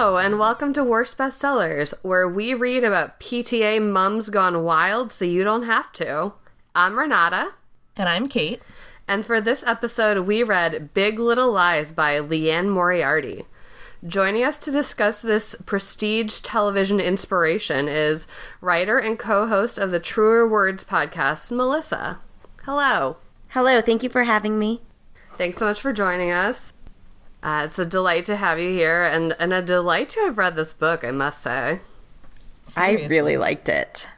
Hello, and welcome to Worst Bestsellers, where we read about PTA mums gone wild so you don't have to. I'm Renata, And I'm Kait. and for this episode, we read Big Little Lies by Liane Moriarty. Joining us to discuss this prestige television inspiration is writer and co host of the Truer Words podcast, Melissa. Hello. Hello, thank you for having me. Thanks so much for joining us. Uh, it's a delight to have you here, and, and a delight to have read this book, I must say. I really liked it.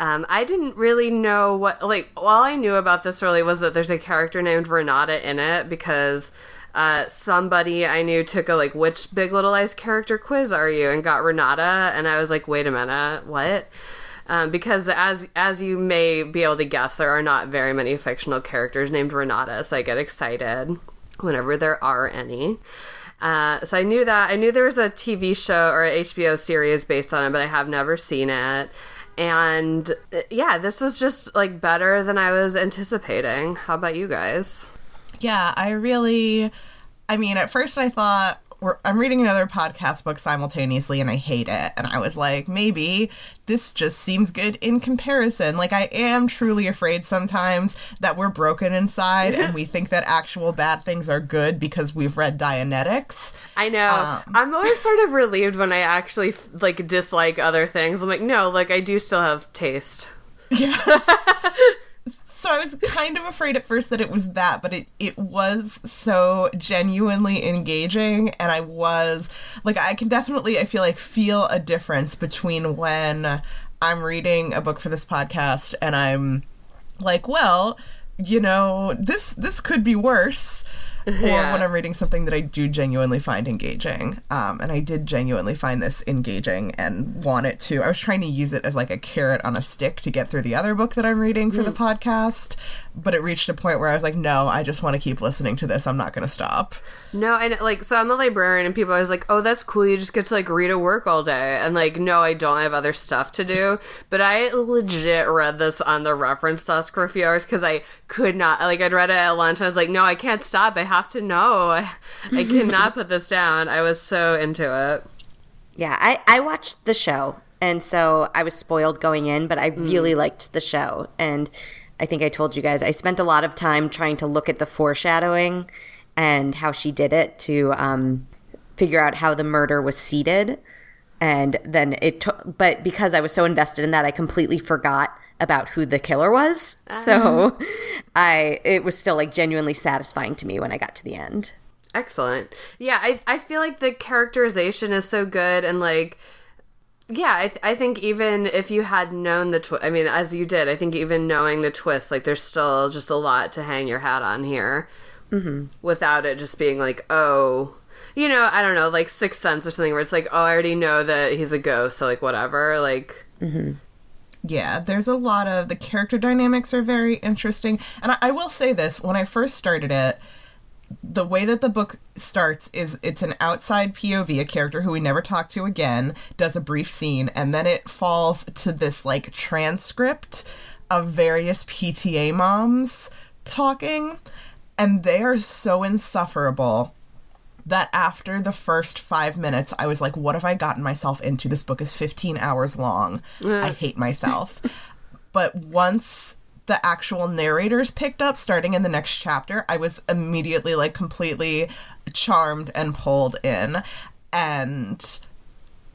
Um, I didn't really know what like all I knew about this really was that there's a character named Renata in it because uh, somebody I knew took a like which Big Little Lies character quiz are you and got Renata and I was like wait a minute what um, because as as you may be able to guess there are not very many fictional characters named Renata so I get excited whenever there are any. Uh, so I knew that I knew there was a TV show or a HBO series based on it, but I have never seen it. And uh, yeah, this was just like better than I was anticipating. How about you guys? Yeah, I really. I mean, at first I thought I'm reading another podcast book simultaneously and I hate it. And I was like, maybe this just seems good in comparison. Like, I am truly afraid sometimes that we're broken inside and we think that actual bad things are good because we've read Dianetics. I know. Um. I'm always sort of relieved when I actually like dislike other things. I'm like, no, like I do still have taste. So I was kind of afraid at first that it was that, but it, it was so genuinely engaging and I was like I can definitely I feel like feel a difference between when I'm reading a book for this podcast and I'm like, well, you know, this this could be worse. Or Yeah. when I'm reading something that I do genuinely find engaging. Um, and I did genuinely find this engaging and want it to. I was trying to use it as like a carrot on a stick to get through the other book that I'm reading for the podcast. But it reached a point where I was like, no, I just want to keep listening to this. I'm not going to stop. No, and like, so I'm a librarian, and people are always like, "Oh, that's cool. You just get to like read at work all day." And like, no, I don't I have other stuff to do. But I legit read this on the reference desk for a few hours because I could not. Like, I'd read it at lunch, and I was like, "No, I can't stop. I have to know. I, cannot put this down." I was so into it. Yeah, I, I watched the show, and so I was spoiled going in, but I really liked the show. And I think I told you guys, I spent a lot of time trying to look at the foreshadowing and how she did it to um, figure out how the murder was seated. And then it took, but because I was so invested in that, I completely forgot about who the killer was. So I, it was still like genuinely satisfying to me when I got to the end. Excellent. Yeah, I I feel like the characterization is so good and like yeah, I, th- I think even if you had known the twist, I mean, as you did, I think even knowing the twist, like, there's still just a lot to hang your hat on here mm-hmm. without it just being like, oh, you know, I don't know, like Sixth Sense or something where it's like, oh, I already know that he's a ghost, so like, whatever. Like, Yeah, there's a lot of the character dynamics are very interesting. And I, I will say this when I first started it, the way that the book starts is it's an outside POV, a character who we never talk to again, does a brief scene, and then it falls to this like transcript of various PTA moms talking. And they are so insufferable that after the first five minutes, I was like, what have I gotten myself into? This book is 15 hours long. I hate myself. but once the actual narrators picked up, starting in the next chapter, I was immediately like completely charmed and pulled in. And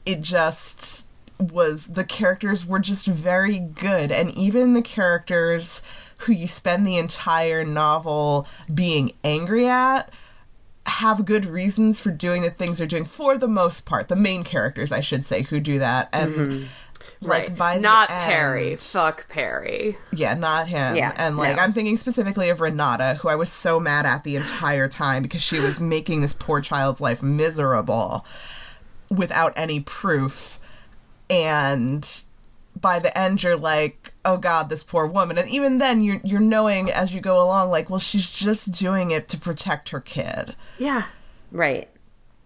it just was the characters were just very good and even the characters who you spend the entire novel being angry at have good reasons for doing the things they're doing for the most part the main characters i should say who do that and mm-hmm. like right. by the not end- Perry. Fuck Perry. yeah, not him. Yeah, and like no. I'm thinking specifically of Renata, who I was so mad at the entire time because she was making this poor child's life miserable without any proof. And by the end you're like, oh god, this poor woman. And even then you're you're knowing as you go along, like, well, she's just doing it to protect her kid. Yeah. Right.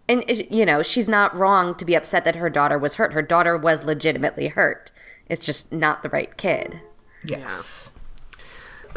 And, you know, she's not wrong to be upset that her daughter was hurt. Her daughter was legitimately hurt. It's just not the right kid. Yes.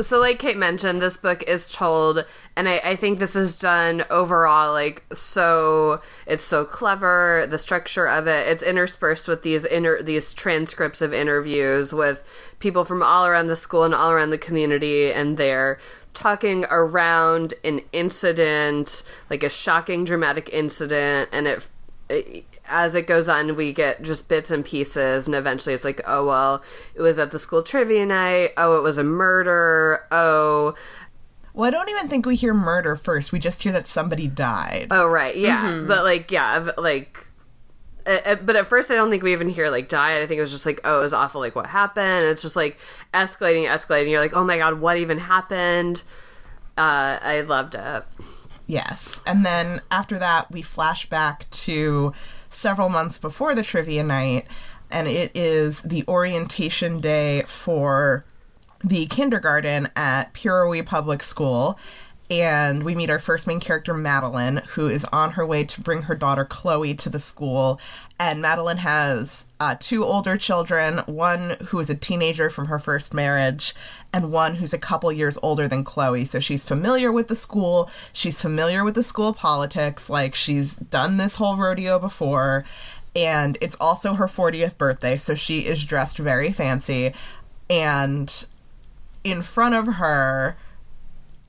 So like Kait mentioned, this book is told, and I, I think this is done overall like so. It's so clever. The structure of it. It's interspersed with these inter these transcripts of interviews with people from all around the school and all around the community, and they're talking around an incident, like a shocking, dramatic incident, and it, it as it goes on, we get just bits and pieces, and eventually it's like, oh, well, it was at the school trivia night. Oh, it was a murder. Oh, Well, I don't even think we hear murder first. We just hear that somebody died. oh, right. Yeah. But, like, yeah, v- like. uh, But at first, I don't think we even hear like died. I think it was just like, oh, it was awful. Like, what happened? It's just like escalating, escalating. You're like, oh my god, what even happened? Uh, I loved it. Yes. And then after that, we flash back to several months before the trivia night, and it is the orientation day for the kindergarten at Pirriwee Public School. And we meet our first main character, Madeline, who is on her way to bring her daughter Chloe to the school. And Madeline has uh, two older children one who is a teenager from her first marriage, and one who's a couple years older than Chloe. So she's familiar with the school, she's familiar with the school politics, like she's done this whole rodeo before. And it's also her 40th birthday, so she is dressed very fancy. And in front of her,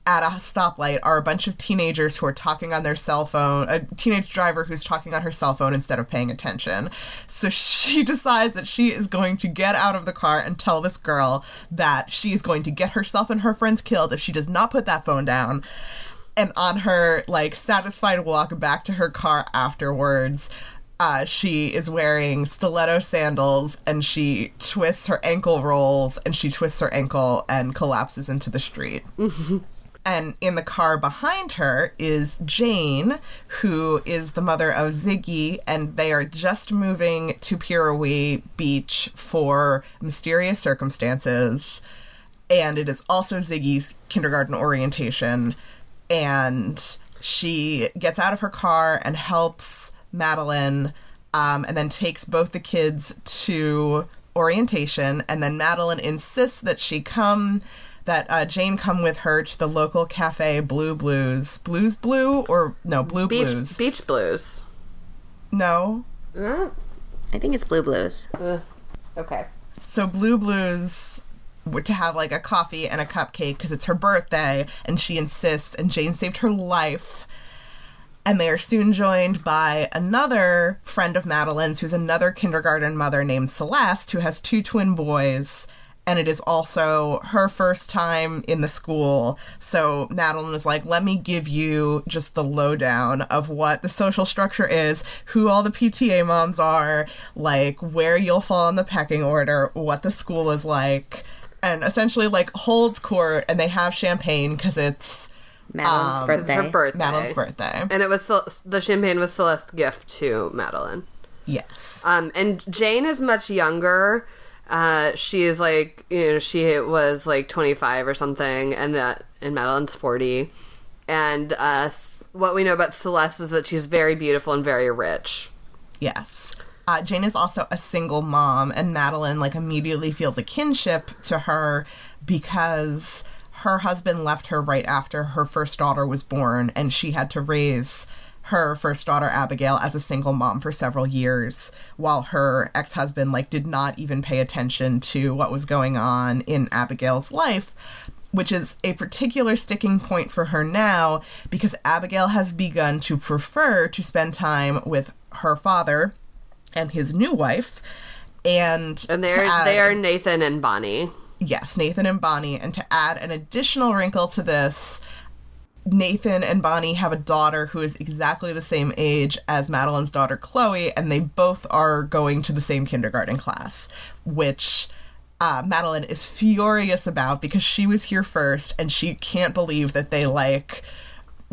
at a stoplight are a bunch of teenagers who are talking on their cell phone, a teenage driver who's talking on her cell phone instead of paying attention. So she decides that she is going to get out of the car and tell this girl that she is going to get herself and her friends killed if she does not put that phone down. And on her like satisfied walk back to her car afterwards, uh, she is wearing stiletto sandals and she twists her ankle rolls and she twists her ankle and collapses into the street. And in the car behind her is Jane, who is the mother of Ziggy, and they are just moving to Pirriwee Beach for mysterious circumstances. And it is also Ziggy's kindergarten orientation. And she gets out of her car and helps Madeline, um, and then takes both the kids to orientation. And then Madeline insists that she come that uh, Jane come with her to the local cafe Blue Blues. Blues Blue or no, Blue Beach Blues. Beach Blues. no. Uh, I think it's Blue Blues. okay. So Blue Blues to have like a coffee and a cupcake because it's her birthday and she insists and Jane saved her life. And they are soon joined by another friend of Madeline's who's another kindergarten mother named Celeste who has two twin boys and it is also her first time in the school. So Madeline is like, let me give you just the lowdown of what the social structure is, who all the PTA moms are, like where you'll fall in the pecking order, what the school is like, and essentially like holds court and they have champagne because it's Madeline's Um, birthday. her birthday. Madeline's birthday. And it was Cel- the champagne was Celeste's gift to Madeline. Yes. Um, and Jane is much younger. Uh, she is like you know she was like 25 or something, and that and Madeline's 40. And uh, what we know about Celeste is that she's very beautiful and very rich. Yes. Uh, Jane is also a single mom, and Madeline like immediately feels a kinship to her because her husband left her right after her first daughter was born, and she had to raise her first daughter Abigail as a single mom for several years, while her ex-husband like did not even pay attention to what was going on in Abigail's life which is a particular sticking point for her now because Abigail has begun to prefer to spend time with her father and his new wife. And, And to they're add- they are Nathan and Bonnie. yes, Nathan and Bonnie. And to add an additional wrinkle to this, Nathan and Bonnie have a daughter who is exactly the same age as Madeline's daughter Chloe, and they both are going to the same kindergarten class, which uh, Madeline is furious about because she was here first and she can't believe that they like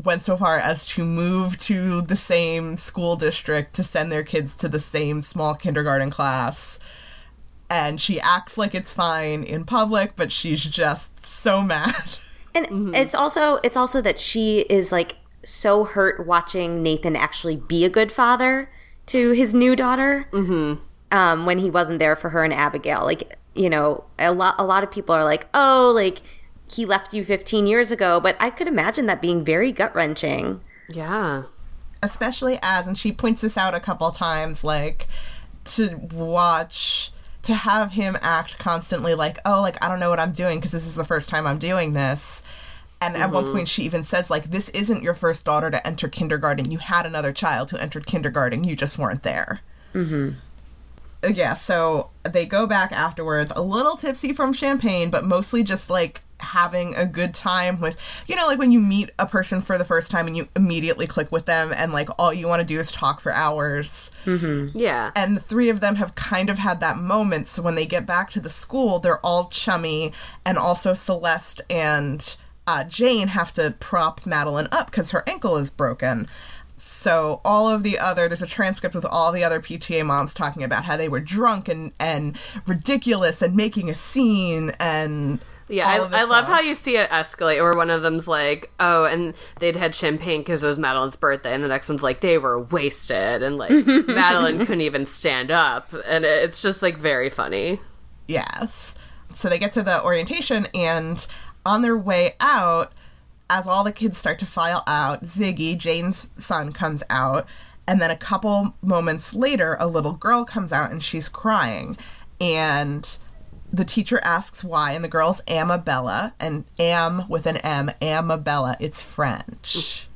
went so far as to move to the same school district to send their kids to the same small kindergarten class. And she acts like it's fine in public, but she's just so mad. And it's also it's also that she is like so hurt watching Nathan actually be a good father to his new daughter. Mm-hmm. Um, when he wasn't there for her and Abigail, like you know, a lot a lot of people are like, oh, like he left you 15 years ago, but I could imagine that being very gut wrenching. Yeah. especially as and she points this out a couple times like to watch to have him act constantly like oh like i don't know what i'm doing because this is the first time i'm doing this. And at one point she even says like this isn't your first daughter to enter kindergarten. You had another child who entered kindergarten. You just weren't there. Mm-hmm. Yeah so they go back afterwards a little tipsy from champagne but mostly just like having a good time with you know like when you meet a person for the first time and you immediately click with them and like all you want to do is talk for hours. Yeah. and the three of them have kind of had that moment so when they get back to the school they're all chummy and also celeste and uh, jane have to prop madeline up because her ankle is broken. So all of the other there's a transcript with all the other pta moms talking about how they were drunk and and ridiculous and making a scene and Yeah, all of this I, I love how you see it escalate where one of them's like, oh, and they'd had champagne because it was Madeline's birthday, and the next one's like, they were wasted, and like, Madeline couldn't even stand up. And it- it's just like very funny. Yes. So they get to the orientation, and on their way out, as all the kids start to file out, Ziggy, Jane's son, comes out. And then a couple moments later, a little girl comes out and she's crying. And the teacher asks why, and the girl's Amabella, and Am with an M, Amabella. It's French.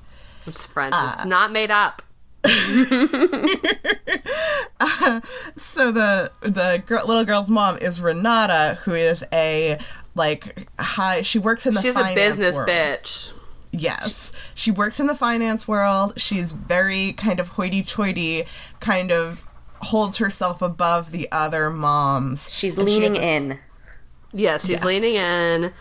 It's French. Uh, it's not made up. so the the girl, little girl's mom is Renata, who is a like high. She works in the She's a business world. bitch. Yes, she works in the finance world. She's very kind of hoity-toity, kind of holds herself above the other moms. She's And she leaning has a- in. Yes, she's Yes. leaning in.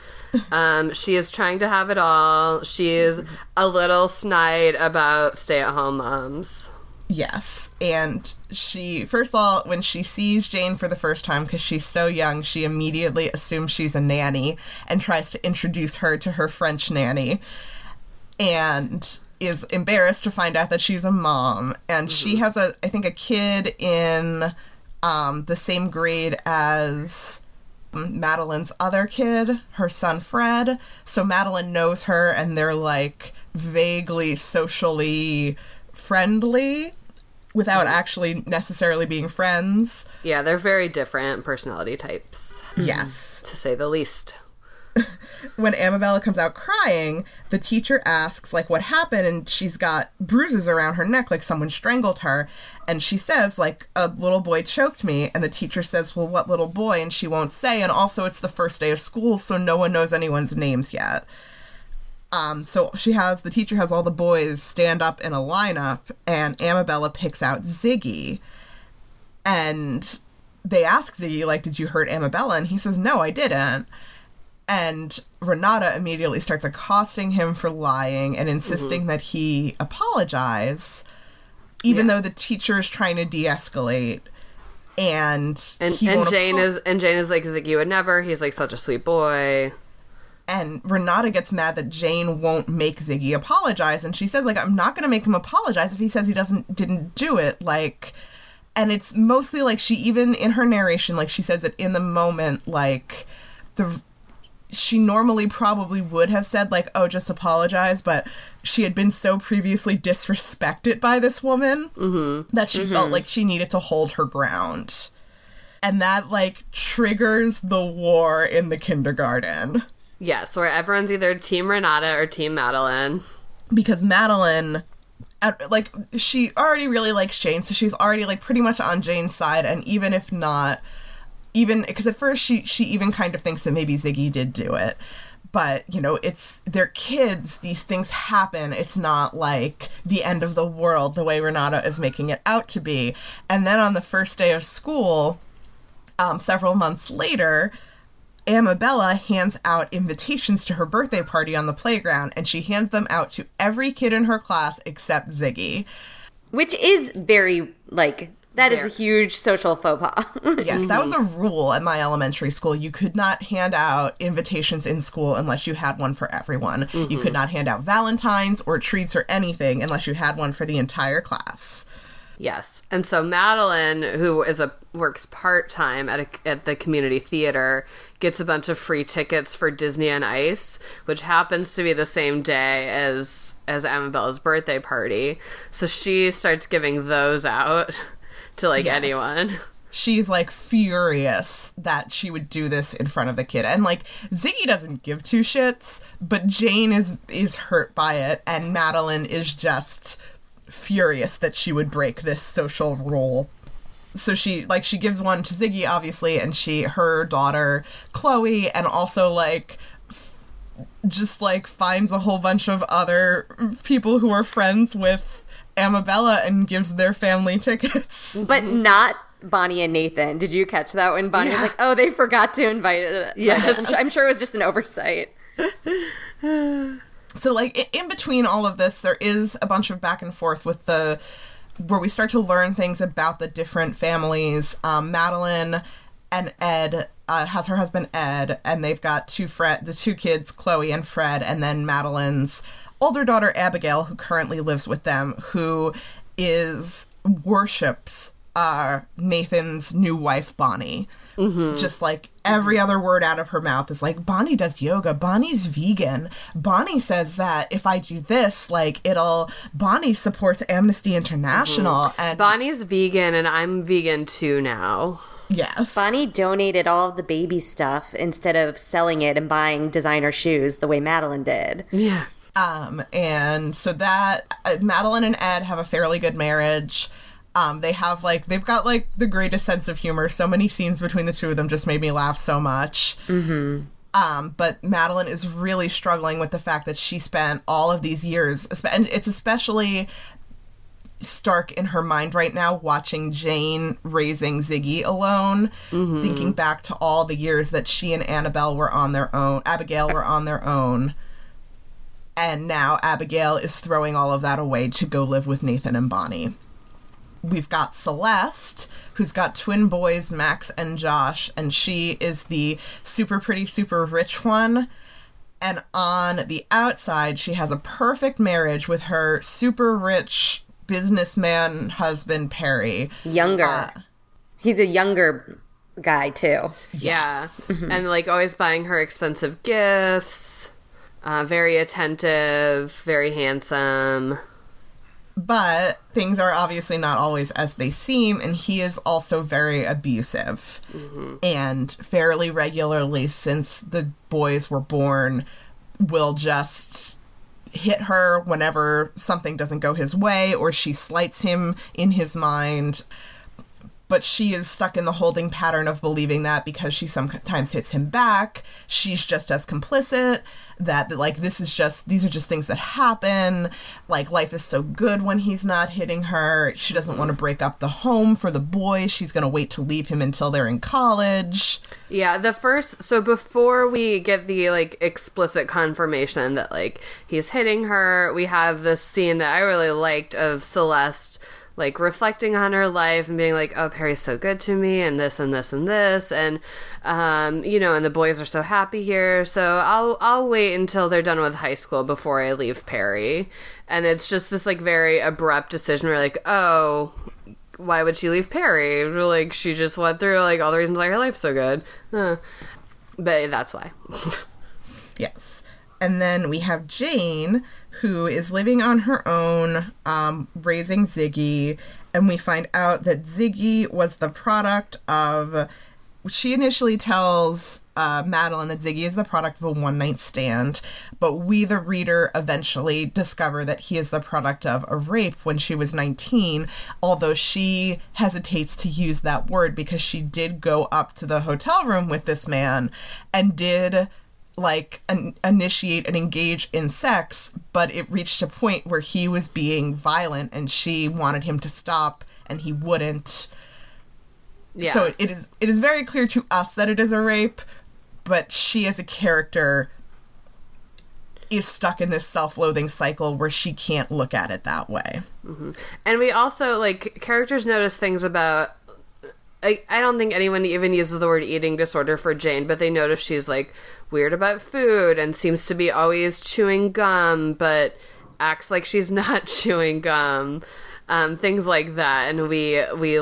Um, she is trying to have it all. She is a little snide about stay-at-home moms. Yes, and she first of all, when she sees Jane for the first time, because she's so young, she immediately assumes she's a nanny and tries to introduce her to her French nanny, and is embarrassed to find out that she's a mom. And she has a, I think, a kid in um, the same grade as Madeline's other kid, her son Fred. So Madeline knows her, and they're like vaguely socially friendly without actually necessarily being friends. Yeah, they're very different personality types, Yes. to say the least. When Amabella comes out crying, the teacher asks like what happened and she's got bruises around her neck like someone strangled her and she says like a little boy choked me and the teacher says, "Well, what little boy?" and she won't say and also it's the first day of school so no one knows anyone's names yet. Um, so she has the teacher has all the boys stand up in a lineup, and Amabella picks out Ziggy, and they ask Ziggy like, "Did you hurt Amabella?" And he says, "No, I didn't." And Renata immediately starts accosting him for lying and insisting mm-hmm. that he apologize, even though the teacher is trying to de-escalate. And And he and Jane apo- is and Jane is like, Ziggy would never. He's like such a sweet boy. and Renata gets mad that Jane won't make Ziggy apologize and she says like I'm not going to make him apologize if he says he doesn't didn't do it like and it's mostly like she even in her narration like she says it in the moment like the she normally probably would have said like oh just apologize but she had been so previously disrespected by this woman mm-hmm. that she felt mm-hmm. like she needed to hold her ground. And that like triggers the war in the kindergarten. Yes, where everyone's either Team Renata or Team Madeline. because Madeline like she already really likes Jane so she's already like pretty much on Jane's side and even if not even because at first she she even kind of thinks that maybe Ziggy did do it. But you know it's they're kids. These things happen. It's not like the end of the world the way Renata is making it out to be. And then on the first day of school um, several months later Amabella hands out invitations to her birthday party on the playground, and she hands them out to every kid in her class except Ziggy. Which is very, like, that is Very. a huge social faux pas. Yes, that was a mm-hmm. rule at my elementary school. You could not hand out invitations in school unless you had one for everyone. You could mm-hmm. not hand out Valentines or treats or anything unless you had one for the entire class. Yes, and so Madeline, who is a works part time at a, at the community theater, gets a bunch of free tickets for Disney on Ice, which happens to be the same day as as Amabella's birthday party. So she starts giving those out to like Yes. anyone. she's like furious that she would do this in front of the kid and like ziggy doesn't give two shits but jane is is hurt by it and madeline is just furious that she would break this social rule so she like she gives one to ziggy obviously and she her daughter chloe and also like f- just like finds a whole bunch of other people who are friends with amabella and gives their family tickets But not Bonnie and Nathan. Did you catch that when Bonnie was like, "Oh, they forgot to invite it"? Yes. I'm, su- I'm sure it was just an oversight. so like in between all of this there is a bunch of back and forth with the where we start to learn things about the different families um, madeline and ed uh, has her husband ed and they've got two fred the two kids chloe and fred and then madeline's older daughter abigail who currently lives with them who is worships uh, nathan's new wife bonnie just like every other word out of her mouth is like bonnie does yoga bonnie's vegan bonnie says that if i do this like it'll bonnie supports amnesty international and Bonnie's vegan, and I'm vegan too now. yes Bonnie donated all of the baby stuff instead of selling it and buying designer shoes the way Madeline did. Yeah. Um, and so that uh, Madeline and Ed have a fairly good marriage. Um, they have like they've got like the greatest sense of humor. So many scenes between the two of them just made me laugh so much. Mm-hmm. Um, but Madeline is really struggling with the fact that she spent all of these years, and it's especially stark in her mind right now watching Jane raising Ziggy alone, thinking back to all the years that she and Annabelle were on their own, Abigail were on their own. And now Abigail is throwing all of that away to go live with Nathan and Bonnie. We've got Celeste, who's got twin boys, Max and Josh, and she is the super pretty, super rich one. And on the outside, she has a perfect marriage with her super rich businessman husband, Perry. Younger. Uh, He's a younger guy too. Yeah. and like always buying her expensive gifts. Uh, very attentive, very handsome. But things are obviously not always as they seem, and he is also very abusive. And fairly regularly, since the boys were born, will just hit her whenever something doesn't go his way or she slights him in his mind. But she is stuck in the holding pattern of believing that because she sometimes hits him back, she's just as complicit. That, like, this is just, these are just things that happen. Like, life is so good when he's not hitting her. She doesn't want to break up the home for the boys. She's going to wait to leave him until they're in college. Yeah, the first so before we get the like explicit confirmation that like he's hitting her, we have this scene that I really liked of Celeste like reflecting on her life and being like, "Oh, Perry's so good to me and this and this and this and um, you know, and the boys are so happy here, so I'll I'll wait until they're done with high school before I leave Perry." And it's just this like very abrupt decision where like, "Oh, why would she leave Perry? Like she just went through like all the reasons why her life's so good. Huh. But that's why. Yes. And then we have Jane, who is living on her own, um, raising Ziggy. And we find out that Ziggy was the product of. She initially tells uh, Madeline that Ziggy is the product of a one night stand, but we, the reader, eventually discover that he is the product of a rape when she was 19, although she hesitates to use that word because she did go up to the hotel room with this man and did like an, initiate and engage in sex, but it reached a point where he was being violent and she wanted him to stop and he wouldn't. Yeah. So it is it is very clear to us that it is a rape, but she as a character is stuck in this self-loathing cycle where she can't look at it that way. Mm-hmm. and we also like characters notice things about I, I don't think anyone even uses the word eating disorder for Jane, but they notice she's like weird about food and seems to be always chewing gum, but acts like she's not chewing gum. um, things like that, and we we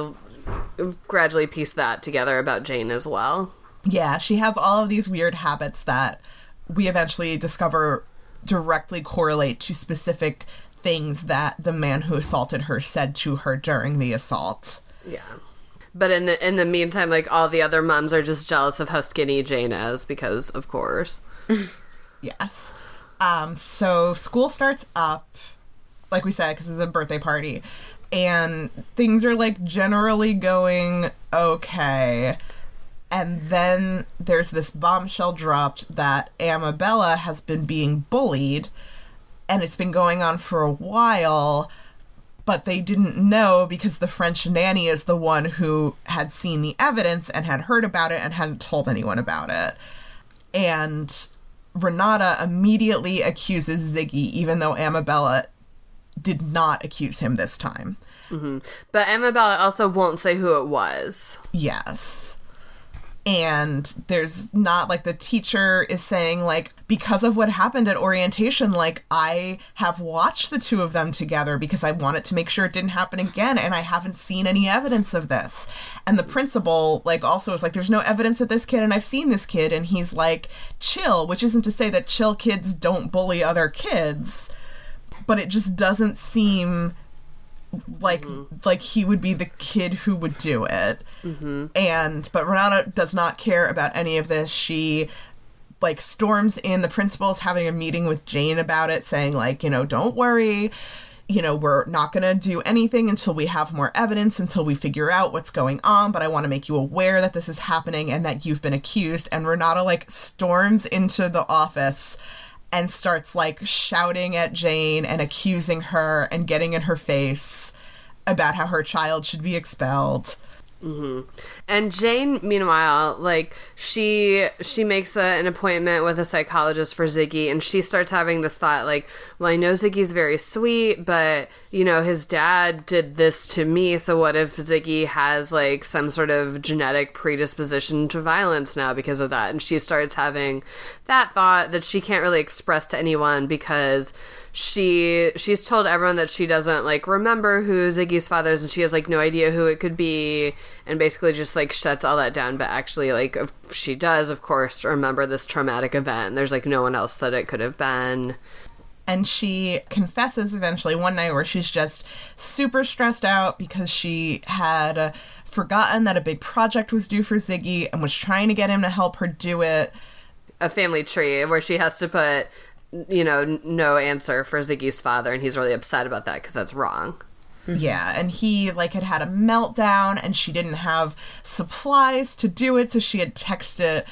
gradually piece that together about Jane as well. Yeah, she has all of these weird habits that we eventually discover directly correlate to specific things that the man who assaulted her said to her during the assault. Yeah. But in the in the meantime, like all the other moms are just jealous of how skinny Jane is because, of course. Yes. Um, so school starts up, like we said, because it's a birthday party, and things are like generally going okay. And then there's this bombshell dropped that Amabella has been being bullied, and it's been going on for a while, but they didn't know because the French nanny is the one who had seen the evidence and had heard about it and hadn't told anyone about it. And Renata immediately accuses Ziggy, even though Amabella did not accuse him this time. Mm-hmm. But Amabella also won't say who it was. Yes. And there's not like the teacher is saying, like, because of what happened at orientation, like, I have watched the two of them together because I wanted to make sure it didn't happen again, and I haven't seen any evidence of this. And the principal, like, also is like, there's no evidence of this kid, and I've seen this kid, and he's like, chill, which isn't to say that chill kids don't bully other kids, but it just doesn't seem like mm-hmm. like he would be the kid who would do it. Mm-hmm. And but renata does not care about any of this. She like storms in. The principal's having a meeting with jane about it saying like you know don't worry. You know we're not going to do anything until we have more evidence until we figure out what's going on. But i want to make you aware that this is happening and that you've been accused. And renata like storms into the office and starts like shouting at Jane and accusing her and getting in her face about how her child should be expelled. Mm-hmm. And Jane, meanwhile, like she she makes a, an appointment with a psychologist for Ziggy, and she starts having this thought, like, well, I know Ziggy's very sweet, but you know his dad did this to me, so what if Ziggy has like some sort of genetic predisposition to violence now because of that? And she starts having that thought that she can't really express to anyone because she she's told everyone that she doesn't like remember who Ziggy's father is and she has like no idea who it could be and basically just like shuts all that down. But actually like she does of course remember this traumatic event. There's like no one else that it could have been. And she confesses eventually one night where she's just super stressed out because she had forgotten that a big project was due for Ziggy and was trying to get him to help her do it. a family tree where she has to put you know no answer for Ziggy's father. And he's really upset about that because that's wrong Yeah, and he like had had a meltdown and she didn't have supplies to do it, so she had texted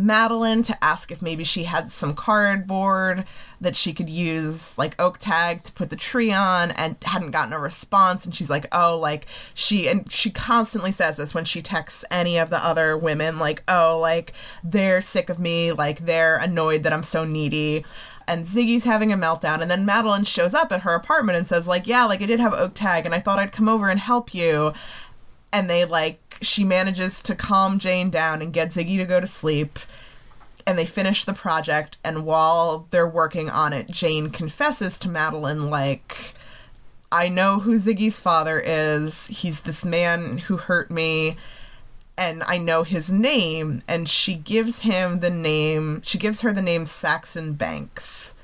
Madeline to ask if maybe she had some cardboard that she could use like oak tag to put the tree on and hadn't gotten a response and she's like oh like she and she constantly says this when she texts any of the other women like oh like they're sick of me like they're annoyed that I'm so needy and Ziggy's having a meltdown and then Madeline shows up at her apartment and says like yeah like I did have oak tag and I thought I'd come over and help you. And they like she manages to calm Jane down and get Ziggy to go to sleep and they finish the project and while they're working on it Jane confesses to Madeline like I know who Ziggy's father is. He's this man who hurt me and I know his name and she gives him the name she gives her the name Saxon Banks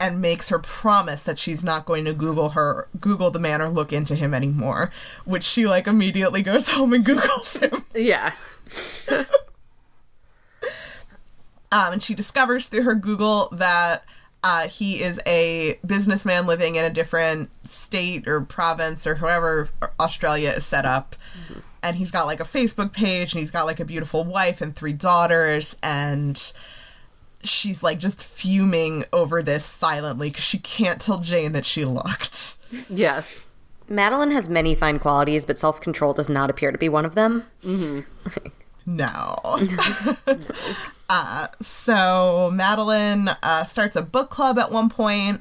and makes her promise that she's not going to Google her Google the man or look into him anymore, which she like immediately goes home and Googles him. yeah Um, and she discovers through her Google that uh, he is a businessman living in a different state or province or however Australia is set up. And he's got like a Facebook page and he's got like a beautiful wife and three daughters. And she's like just fuming over this silently because she can't tell Jane that she looked. yes Madeline has many fine qualities, but self control does not appear to be one of them. Mhm. No. uh, so Madeline uh, starts a book club at one point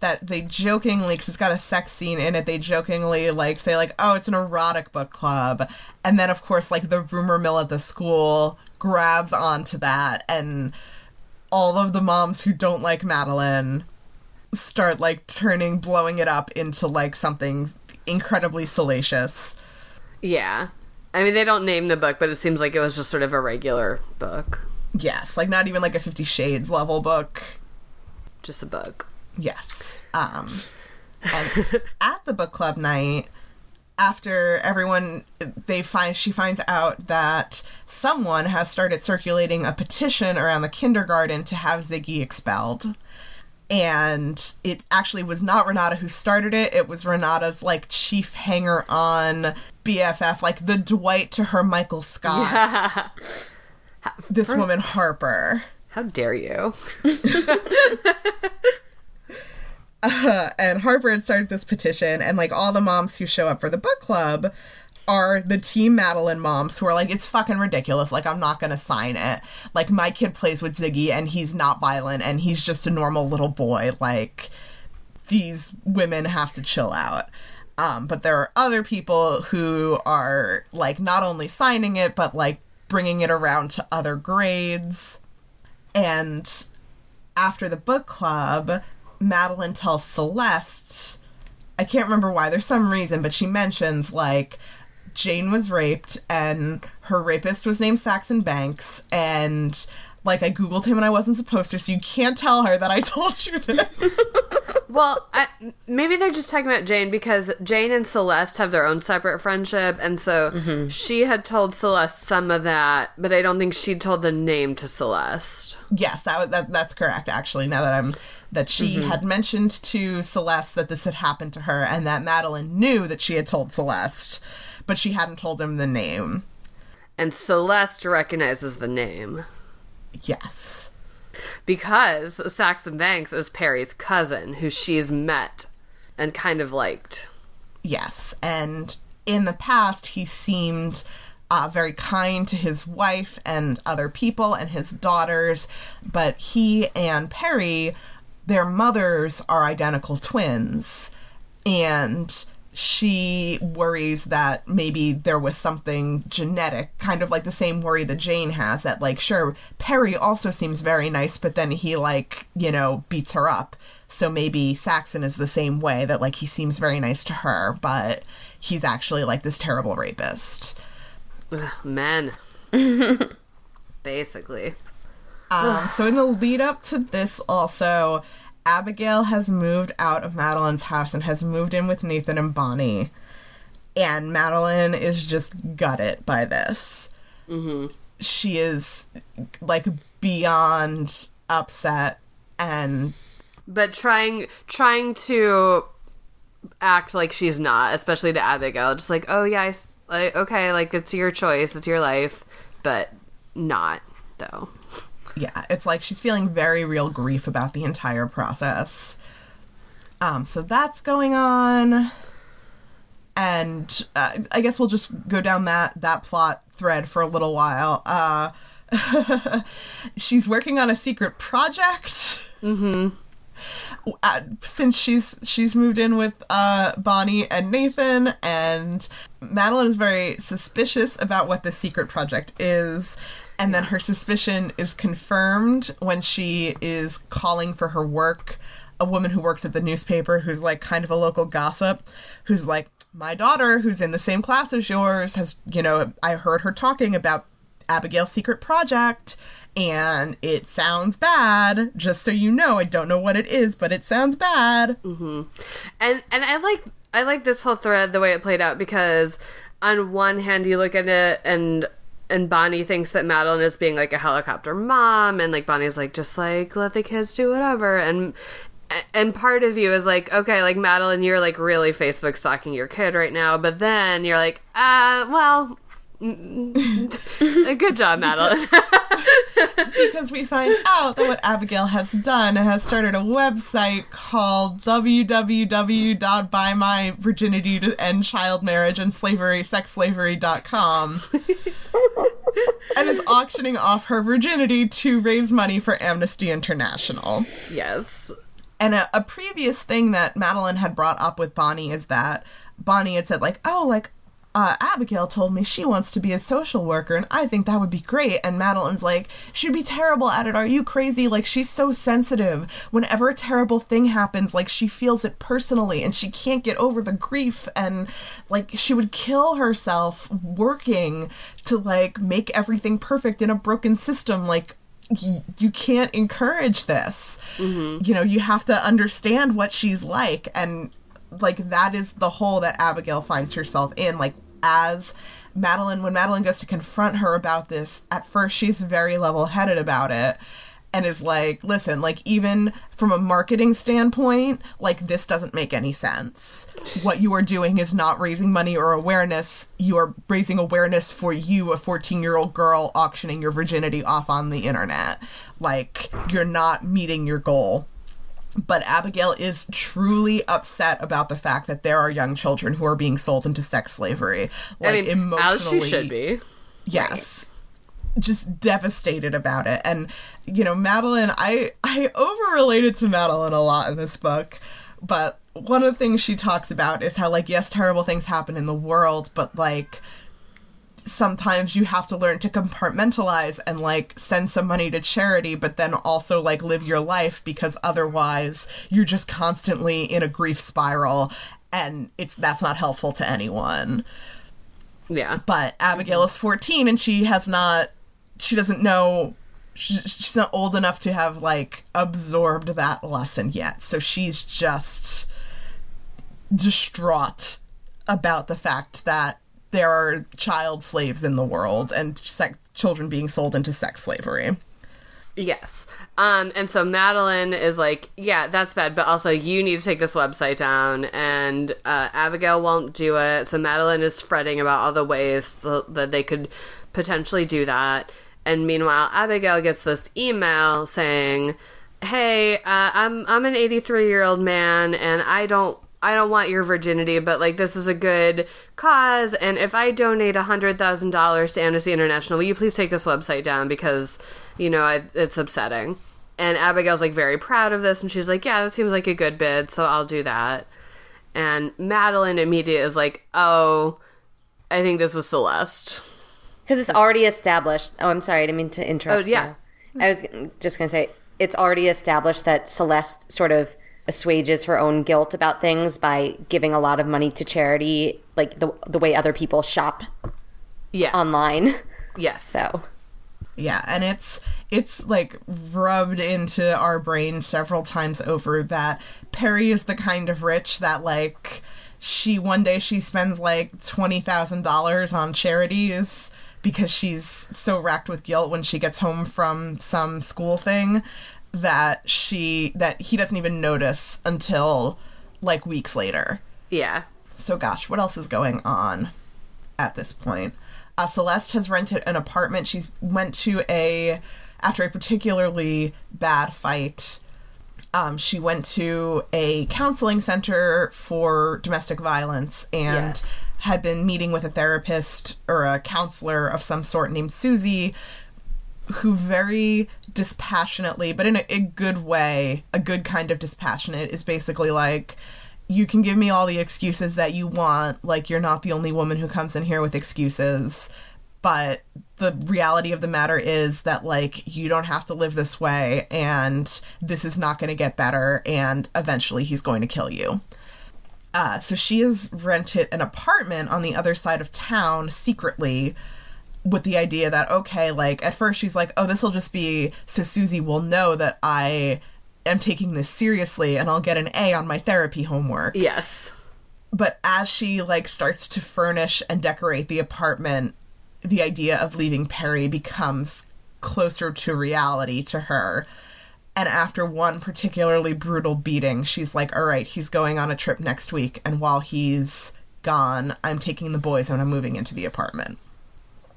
that they jokingly, because it's got a sex scene in it, they jokingly like say like, "Oh, it's an erotic book club," and then of course like the rumor mill at the school grabs onto that, and all of the moms who don't like Madeline start like turning blowing it up into like something incredibly salacious. Yeah. I mean, they don't name the book, but it seems like it was just sort of a regular book. Yes, like not even like a 50 shades level book. Just a book. Yes. Um and at the book club night after everyone they find she finds out that someone has started circulating a petition around the kindergarten to have Ziggy expelled. And it actually was not Renata who started it. It was Renata's like chief hanger on BFF, like the Dwight to her Michael Scott. This woman Harper. How dare you? and Harvard started this petition, and like all the moms who show up for the book club are the Team Madeline moms who are like, it's fucking ridiculous. Like, I'm not gonna sign it. Like, my kid plays with Ziggy, and he's not violent, and he's just a normal little boy. Like, these women have to chill out. Um, but there are other people who are like not only signing it, but like bringing it around to other grades. And after the book club, Madeline tells Celeste, I can't remember why, there's some reason, but she mentions like Jane was raped and her rapist was named Saxon Banks and like I googled him and I wasn't supposed to, so you can't tell her that I told you this. Well, I, maybe they're just talking about Jane because Jane and Celeste have their own separate friendship, and so mm-hmm. she had told Celeste some of that, but I don't think she told the name to Celeste. yes, that, was, that that's correct actually. Now that I'm that she had mentioned to Celeste that this had happened to her and that Madeline knew that she had told Celeste, but she hadn't told him the name. And Celeste recognizes the name Yes. because Saxon Banks is Perry's cousin, who she's met and kind of liked. Yes, and in the past, he seemed uh, very kind to his wife and other people and his daughters, but he and Perry, their mothers are identical twins, and she worries that maybe there was something genetic, kind of like the same worry that Jane has that, like, sure, Perry also seems very nice, but then he, like, you know, beats her up. So maybe Saxon is the same way that, like, he seems very nice to her, but he's actually, like, this terrible rapist. Ugh, men. Basically. Um, so in the lead up to this, also, Abigail has moved out of Madeline's house and has moved in with Nathan and Bonnie. And Madeline is just gutted by this. Mm-hmm. She is like beyond upset and But trying trying to act like she's not, especially to Abigail, just like, oh yeah, I like, okay, like it's your choice, it's your life, but not though. Yeah, it's like she's feeling very real grief about the entire process. Um, so that's going on, and uh, I guess we'll just go down that that plot thread for a little while. Uh, she's working on a secret project. Mm-hmm. Uh, since she's she's moved in with uh, Bonnie and Nathan, and Madeline is very suspicious about what the secret project is. And then her suspicion is confirmed when she is calling for her work. A woman who works at the newspaper, who's like kind of a local gossip, who's like, My daughter, who's in the same class as yours, has, you know, I heard her talking about Abigail's secret project, and it sounds bad. Just so you know, I don't know what it is, but it sounds bad. Mm-hmm. and and I like I like this whole thread the way it played out because on one hand you look at it and and Bonnie thinks that Madeline is being like a helicopter mom and like Bonnie's like just like let the kids do whatever. And and part of you is like okay like Madeline you're like really Facebook stalking your kid right now. But then you're like uh well good job Madeline. Because we find out that what Abigail has done has started a website called www.buymyvirginity to end child marriage and slavery sexslavery.com and is auctioning off her virginity to raise money for Amnesty International. yes. And a, a previous thing that Madeline had brought up with Bonnie is that Bonnie had said, like, oh, like, uh, Abigail told me she wants to be a social worker, and I think that would be great. And Madeline's like, she'd be terrible at it. Are you crazy? Like, she's so sensitive. Whenever a terrible thing happens, like, she feels it personally, and she can't get over the grief. And, like, she would kill herself working to, like, make everything perfect in a broken system. Like, you can't encourage this. You know, you have to understand what she's like. And, like that is the hole that Abigail finds herself in. Like as Madeline, when Madeline goes to confront her about this, at first she's very level headed about it and is like, listen, like even from a marketing standpoint, like this doesn't make any sense. What you are doing is not raising money or awareness. You are raising awareness for you, a 14 year old girl auctioning your virginity off on the internet. Like you're not meeting your goal but Abigail is truly upset about the fact that there are young children who are being sold into sex slavery. Like I mean, emotionally, as she should be. Yes. Just devastated about it. And you know, Madeline, I I over related to Madeline a lot in this book, but one of the things she talks about is how like yes, terrible things happen in the world, but like sometimes you have to learn to compartmentalize and like send some money to charity but then also like live your life because otherwise you're just constantly in a grief spiral and it's that's not helpful to anyone Yeah. but abigail is 14 and she has not she doesn't know she's not old enough to have like absorbed that lesson yet so she's just distraught about the fact that there are child slaves in the world and children being sold into sex slavery. Yes. Um, and so Madeline is like, yeah, that's bad, but also you need to take this website down. And uh, Abigail won't do it. So Madeline is fretting about all the ways th- that they could potentially do that. And meanwhile, Abigail gets this email saying, "Hey, uh, I'm I'm an 83 year old man, and I don't I don't want your virginity, but like this is a good cause, and if I donate a hundred thousand dollars to Amnesty International, will you please take this website down because you know I, it's upsetting." And Abigail's like very proud of this, and she's like, "Yeah, that seems like a good bid, so I'll do that." And Madeline immediately is like, "Oh, I think this was Celeste." Because it's already established. Oh, I'm sorry. I didn't mean to interrupt. Oh, yeah. you. I was just going to say it's already established that Celeste sort of assuages her own guilt about things by giving a lot of money to charity, like the the way other people shop Yes. online. yes. So Yeah, and it's it's like rubbed into our brain several times over that Perry is the kind of rich that like she one day she spends like twenty thousand dollars on charities because she's so racked with guilt when she gets home from some school thing that she that he doesn't even notice until like weeks later. Yeah. So, gosh, what else is going on at this point? Uh, Celeste has rented an apartment. She's went to a after a particularly bad fight. Um, she went to a counseling center for domestic violence and Yes. had been meeting with a therapist or a counselor of some sort named Susie, who very dispassionately, but in a, a good way, a good kind of dispassionate, is basically like, you can give me all the excuses that you want. Like, you're not the only woman who comes in here with excuses. But the reality of the matter is that, like, you don't have to live this way, and this is not going to get better, and eventually he's going to kill you. Uh, so she has rented an apartment on the other side of town secretly with the idea that okay like at first she's like oh this will just be so susie will know that i am taking this seriously and i'll get an a on my therapy homework. Yes. but as she like starts to furnish and decorate the apartment the idea of leaving perry becomes closer to reality to her. And after one particularly brutal beating she's like all right he's going on a trip next week. And while he's gone i'm taking the boys and i'm moving into the apartment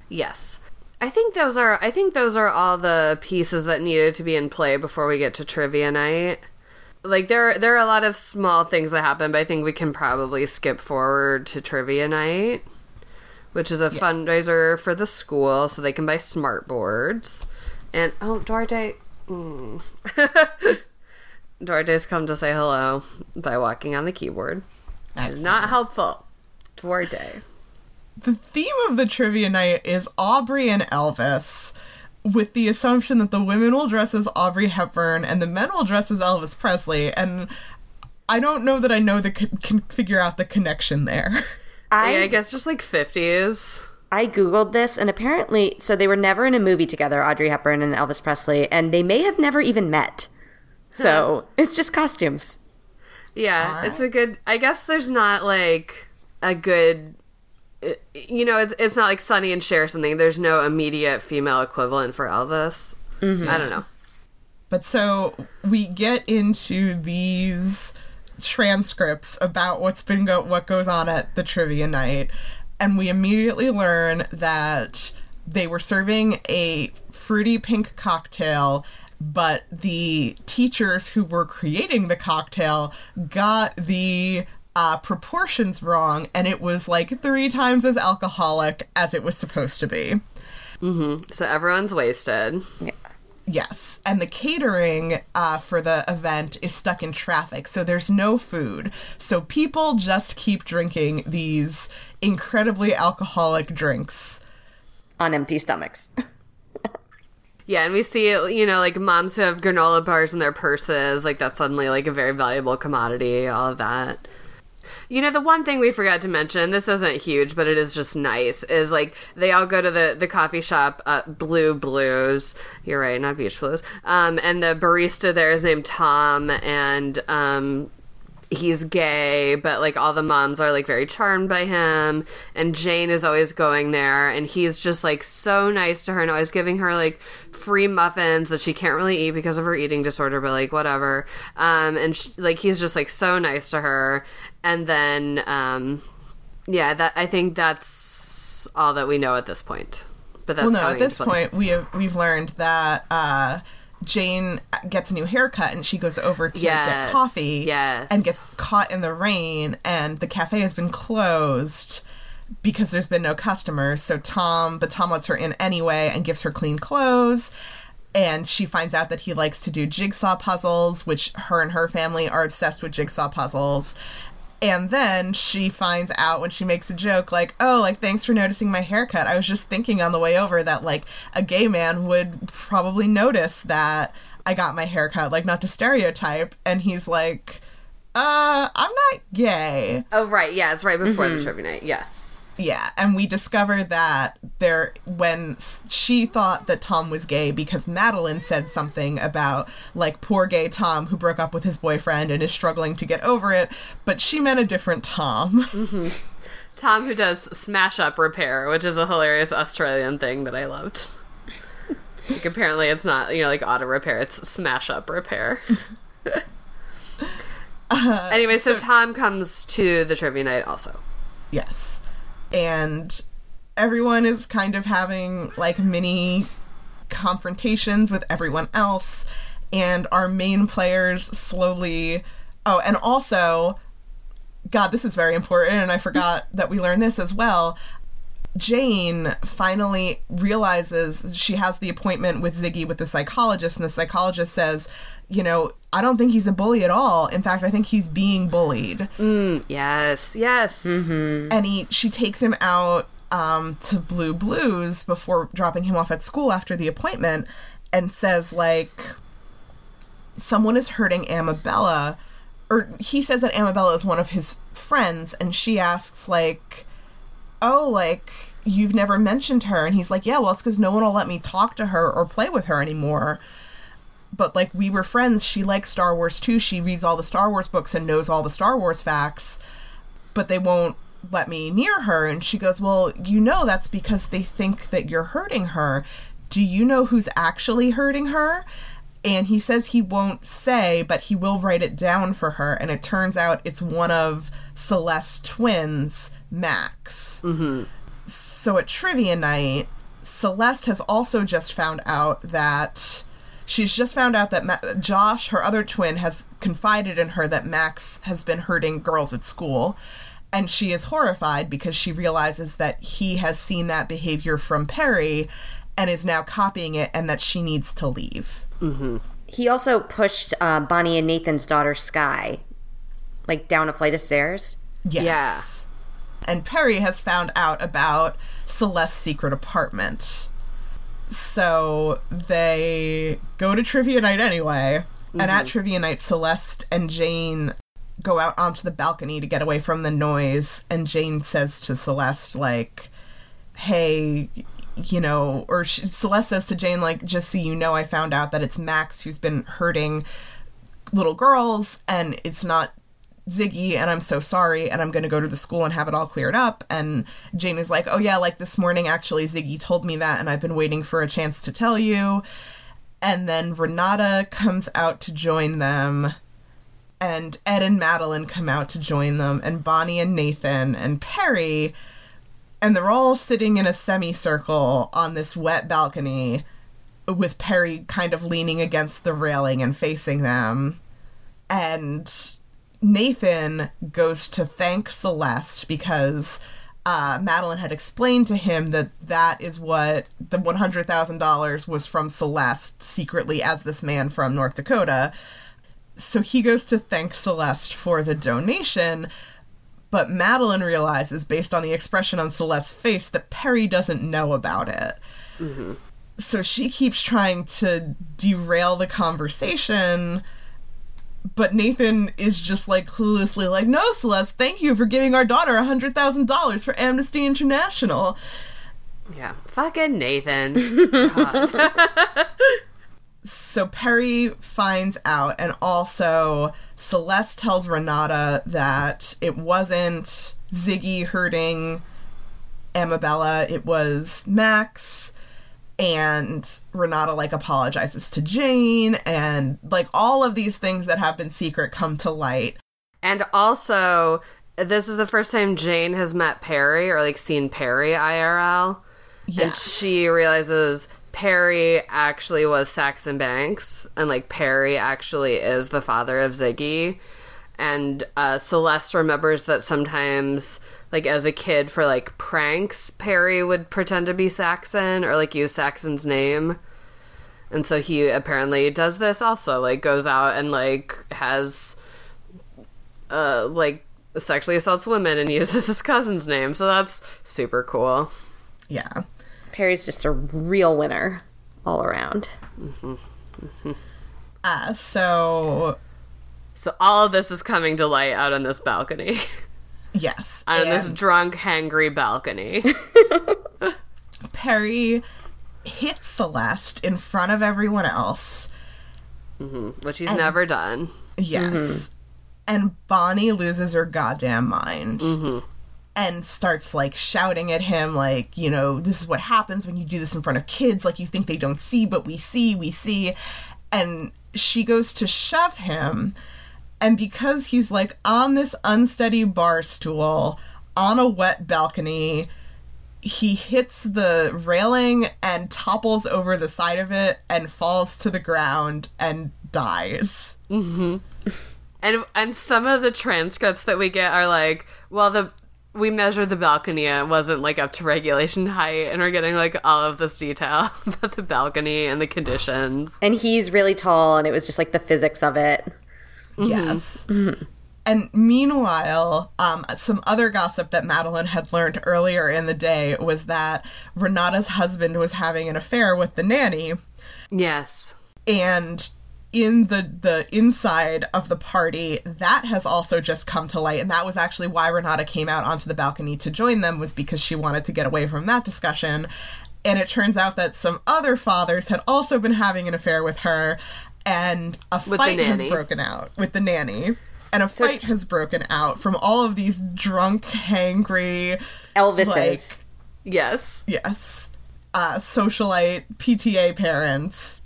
Yes. I think those are I think those are all the pieces that needed to be in play before we get to trivia night. Like there there are a lot of small things that happen, but I think we can probably skip forward to trivia night, which is a fundraiser for the school so they can buy smart boards. And oh, Duarte mm. Duarte's come to say hello by walking on the keyboard. Which is not helpful. Duarte. The theme of the trivia night is Audrey and Elvis, with the assumption that the women will dress as Audrey Hepburn and the men will dress as Elvis Presley. And I don't know that I know the can figure out the connection there. I, yeah, I guess just like 50s. I googled this, and apparently, so they were never in a movie together, Audrey Hepburn and Elvis Presley, and they may have never even met. So it's just costumes. Yeah, Alright. it's a good. I guess there's not like a good. You know, it's, it's not like Sonny and Cher or something. There's no immediate female equivalent for Elvis. Mm-hmm. I don't know. But so we get into these transcripts about what's been go- what goes on at the trivia night, and we immediately learn that they were serving a fruity pink cocktail. But the teachers who were creating the cocktail got the uh, proportions wrong, and it was like three times as alcoholic as it was supposed to be. Mm-hmm. So everyone's wasted. Yeah. Yes, and the catering uh, for the event is stuck in traffic, so there's no food. So people just keep drinking these incredibly alcoholic drinks. on empty stomachs. Yeah, and we see, you know, like moms who have granola bars in their purses. Like that's suddenly like a very valuable commodity. All of that. You know, the one thing we forgot to mention, this isn't huge, but it is just nice, is like they all go to the, the coffee shop, uh, Blue Blues. You're right, not Beach Blues. Um, and the barista there is named Tom, and um, he's gay, but like all the moms are like very charmed by him. And Jane is always going there, and he's just like so nice to her and always giving her like free muffins that she can't really eat because of her eating disorder, but like whatever. Um, and sh like he's just like so nice to her. And then, um, yeah, that I think that's all that we know at this point. But that's Well, no, at this point we have we've learned that uh, Jane gets a new haircut and she goes over to Yes, get coffee yes. and gets caught in the rain, and the cafe has been closed because there's been no customers. So Tom, but Tom lets her in anyway and gives her clean clothes. And she finds out that he likes to do jigsaw puzzles, which her and her family are obsessed with jigsaw puzzles. And then she finds out when she makes a joke, like, oh, like, thanks for noticing my haircut. I was just thinking on the way over that, like, a gay man would probably notice that I got my haircut, like, not to stereotype. And he's like, uh, I'm not gay. Oh, right. Yeah, it's right before the trivia night. Yes. Yeah, and we discovered that there when she thought that Tom was gay because Madeline said something about like poor gay Tom who broke up with his boyfriend and is struggling to get over it, but she meant a different Tom. Mm-hmm. Tom, who does smash up repair, which is a hilarious Australian thing that I loved. like, apparently, it's not you know like auto repair; it's smash up repair. Uh, anyway, so, Tom comes to the trivia night also. yes. And everyone is kind of having like mini confrontations with everyone else and our main players slowly Oh, and also God, this is very important and I forgot that we learned this as well. Jane finally realizes she has the appointment with Ziggy with the psychologist, and the psychologist says, You know, I don't think he's a bully at all. In fact, I think he's being bullied. Yes, yes. And he, she takes him out um, to Blue Blues before dropping him off at school after the appointment and says, like, someone is hurting Amabella. Or he says that Amabella is one of his friends, and she asks, like, oh, like, you've never mentioned her. And he's like, yeah, well, it's because no one will let me talk to her or play with her anymore. But, like, we were friends. She likes Star Wars too. She reads all the Star Wars books and knows all the Star Wars facts, but they won't let me near her. And she goes, well, you know, that's because they think that you're hurting her. Do you know who's actually hurting her? And he says he won't say, but he will write it down for her. And it turns out it's one of Celeste's twins, Max. Mm-hmm. So at trivia night, Celeste has also just found out that she's just found out that Ma- Josh, her other twin, has confided in her that Max has been hurting girls at school. And she is horrified because she realizes that he has seen that behavior from Perry and is now copying it and that she needs to leave. He also pushed uh, Bonnie and Nathan's daughter Skye, like down a flight of stairs. Yes. And Perry has found out about Celeste's secret apartment. So they go to trivia night anyway. And at mm-hmm. trivia night, Celeste and Jane go out onto the balcony to get away from the noise. And Jane says to Celeste, like, hey, you know, or she, Celeste says to Jane, like, just so you know, I found out that it's Max who's been hurting little girls and it's not Ziggy and I'm so sorry and I'm going to go to the school and have it all cleared up and Jane is like, "Oh yeah, like this morning actually Ziggy told me that and I've been waiting for a chance to tell you." And then Renata comes out to join them and Ed and Madeline come out to join them and Bonnie and Nathan and Perry and they're all sitting in a semicircle on this wet balcony with Perry kind of leaning against the railing and facing them and Nathan goes to thank Celeste because uh, Madeline had explained to him that that is what the $100,000 was from Celeste secretly as this man from North Dakota. So he goes to thank Celeste for the donation, but Madeline realizes, based on the expression on Celeste's face, that Perry doesn't know about it. So she keeps trying to derail the conversation but Nathan is just like cluelessly like, no, Celeste, thank you for giving our daughter a hundred thousand dollars for Amnesty International. Yeah. Fucking Nathan. So Perry finds out, and also Celeste tells Renata that it wasn't Ziggy hurting Amabella, it was Max. And Renata like apologizes to Jane, and like all of these things that have been secret come to light. and also, this is the first time Jane has met Perry or like seen Perry IRL. And she realizes Perry actually was Saxon Banks, and like Perry actually is the father of Ziggy. And uh, Celeste remembers that sometimes, like as a kid, for like pranks, Perry would pretend to be Saxon or like use Saxon's name. And so he apparently does this also, like goes out and like has uh like sexually assaults women and uses his cousin's name. So that's super cool. Yeah. Perry's just a real winner all around. Uh, so So all of this is coming to light out on this balcony. yes. on this drunk, hangry balcony. Perry hits Celeste in front of everyone else. Mm-hmm. which he's never done. Yes. Mm-hmm. And Bonnie loses her goddamn mind. Mm-hmm. And starts like shouting at him, like, you know, this is what happens when you do this in front of kids. Like, you think they don't see, but we see, we see. And she goes to shove him. And because he's like on this unsteady bar stool on a wet balcony, he hits the railing and topples over the side of it and falls to the ground and dies. Mm-hmm. And and some of the transcripts that we get are like, well, the we measured the balcony and it wasn't like up to regulation height, and we're getting like all of this detail about the balcony and the conditions. And he's really tall, and it was just like the physics of it. Yes. And meanwhile, um, some other gossip that Madeline had learned earlier in the day was that Renata's husband was having an affair with the nanny, Yes. and in the the inside of the party, that has also just come to light, and that was actually why Renata came out onto the balcony to join them was because she wanted to get away from that discussion. And it turns out that some other fathers had also been having an affair with her, and a the fight has broken out with the nanny. And a fight has broken out from all of these drunk, hangry, Elvis's. Yes. yes, uh, socialite PTA parents.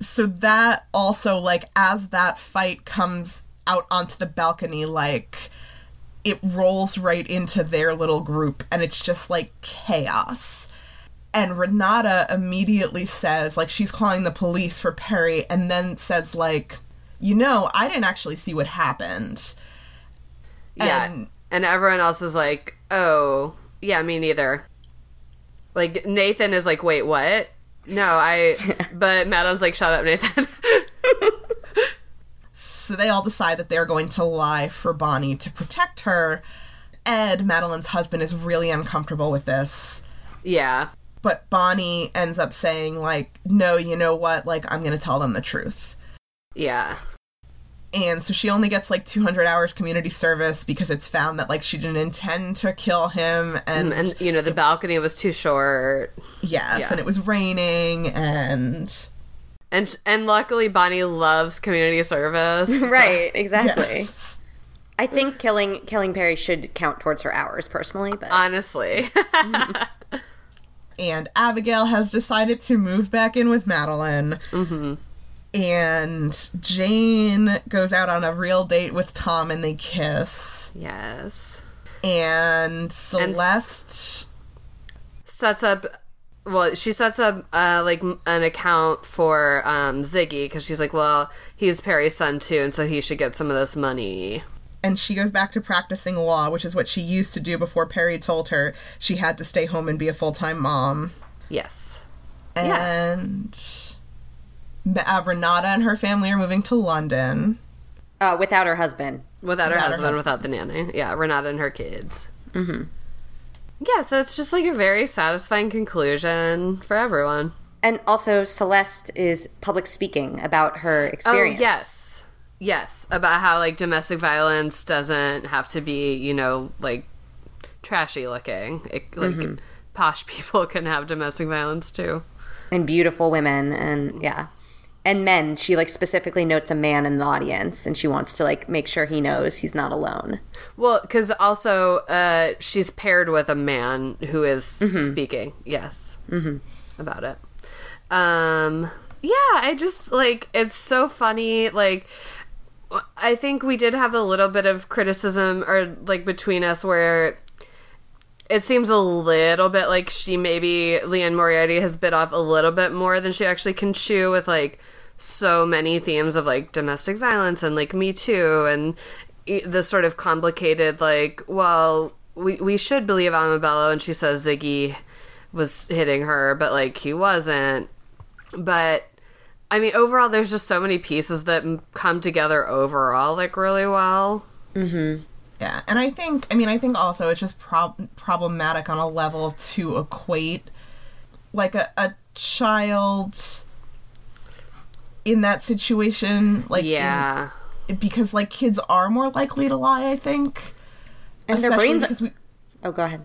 So that also, like, as that fight comes out onto the balcony, like, it rolls right into their little group, and it's just like chaos. And Renata immediately says, like, she's calling the police for Perry, and then says, like, you know, I didn't actually see what happened. Yeah. And- And everyone else is like, oh, yeah, me neither. Like, Nathan is like, wait, what? No, I. But Madam's like, shut up, Nathan. So they all decide that they're going to lie for Bonnie to protect her. Ed, Madeline's husband, is really uncomfortable with this. Yeah. But Bonnie ends up saying, like, no, you know what? Like, I'm going to tell them the truth. Yeah. And so she only gets like 200 hours community service because it's found that, like, she didn't intend to kill him. And, And you know, the balcony was too short. yes, yeah. and it was raining. And And and luckily Bonnie loves community service. right, exactly. yes. I think killing killing Perry should count towards her hours personally, but Honestly. and Abigail has decided to move back in with Madeline. Mm-hmm. And Jane goes out on a real date with Tom and they kiss. yes. And Celeste. Sets up well, she sets up uh, like an account for um, Ziggy because she's like, well, he's Perry's son too, and so he should get some of this money. And she goes back to practicing law, which is what she used to do before Perry told her she had to stay home and be a full time mom. Yes. And uh, Renata and her family are moving to London. uh, without her husband. Without her Without her husband, husband. without the nanny. Yeah, Renata and her kids. Mm-hmm. Yeah, so it's just like a very satisfying conclusion for everyone. And also, Celeste is public speaking about her experience. Oh, yes. Yes. About how, like, domestic violence doesn't have to be, you know, like, trashy looking. It, like, posh people can have domestic violence too. and beautiful women, and yeah, and men. She like specifically notes a man in the audience, and she wants to like make sure he knows he's not alone. Well, because also uh, she's paired with a man who is speaking. Yes, mm-hmm. about it. Um, yeah, I just like it's so funny. Like, I think we did have a little bit of criticism, or like between us, where it seems a little bit like she maybe Liane Moriarty has bit off a little bit more than she actually can chew with like so many themes of like domestic violence and like Me Too and e- this sort of complicated like well we we should believe Amabella and she says Ziggy was hitting her but like he wasn't. But I mean overall there's just so many pieces that come together overall like really well mm-hmm. Yeah, and I think, I mean, I think also it's just prob- problematic on a level to equate like a, a child in that situation, like, in- yeah because like kids are more likely to lie, I think. And their Especially brains. because we, oh, go ahead.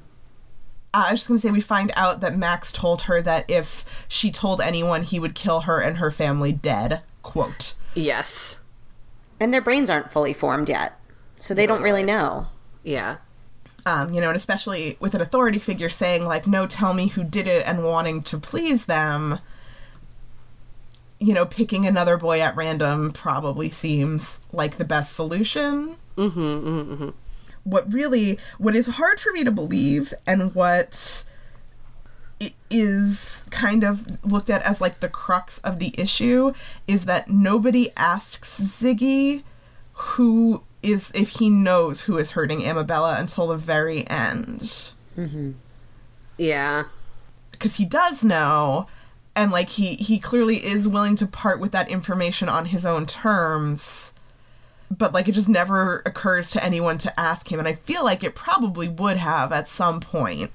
Uh, I was just gonna say we find out that Max told her that if she told anyone, he would kill her and her family dead. Quote. yes And their brains aren't fully formed yet, so they don't really know. yeah Um, you know, and especially with an authority figure saying like, "No, tell me who did it," and wanting to please them. You know, picking another boy at random probably seems like the best solution. mm-hmm, what really what is hard for me to believe and what is kind of looked at as like the crux of the issue is that nobody asks Ziggy who is if he knows who is hurting Amabella until the very end. Mm-hmm. Yeah. Because he does know and like he he clearly is willing to part with that information on his own terms but like it just never occurs to anyone to ask him and i feel like it probably would have at some point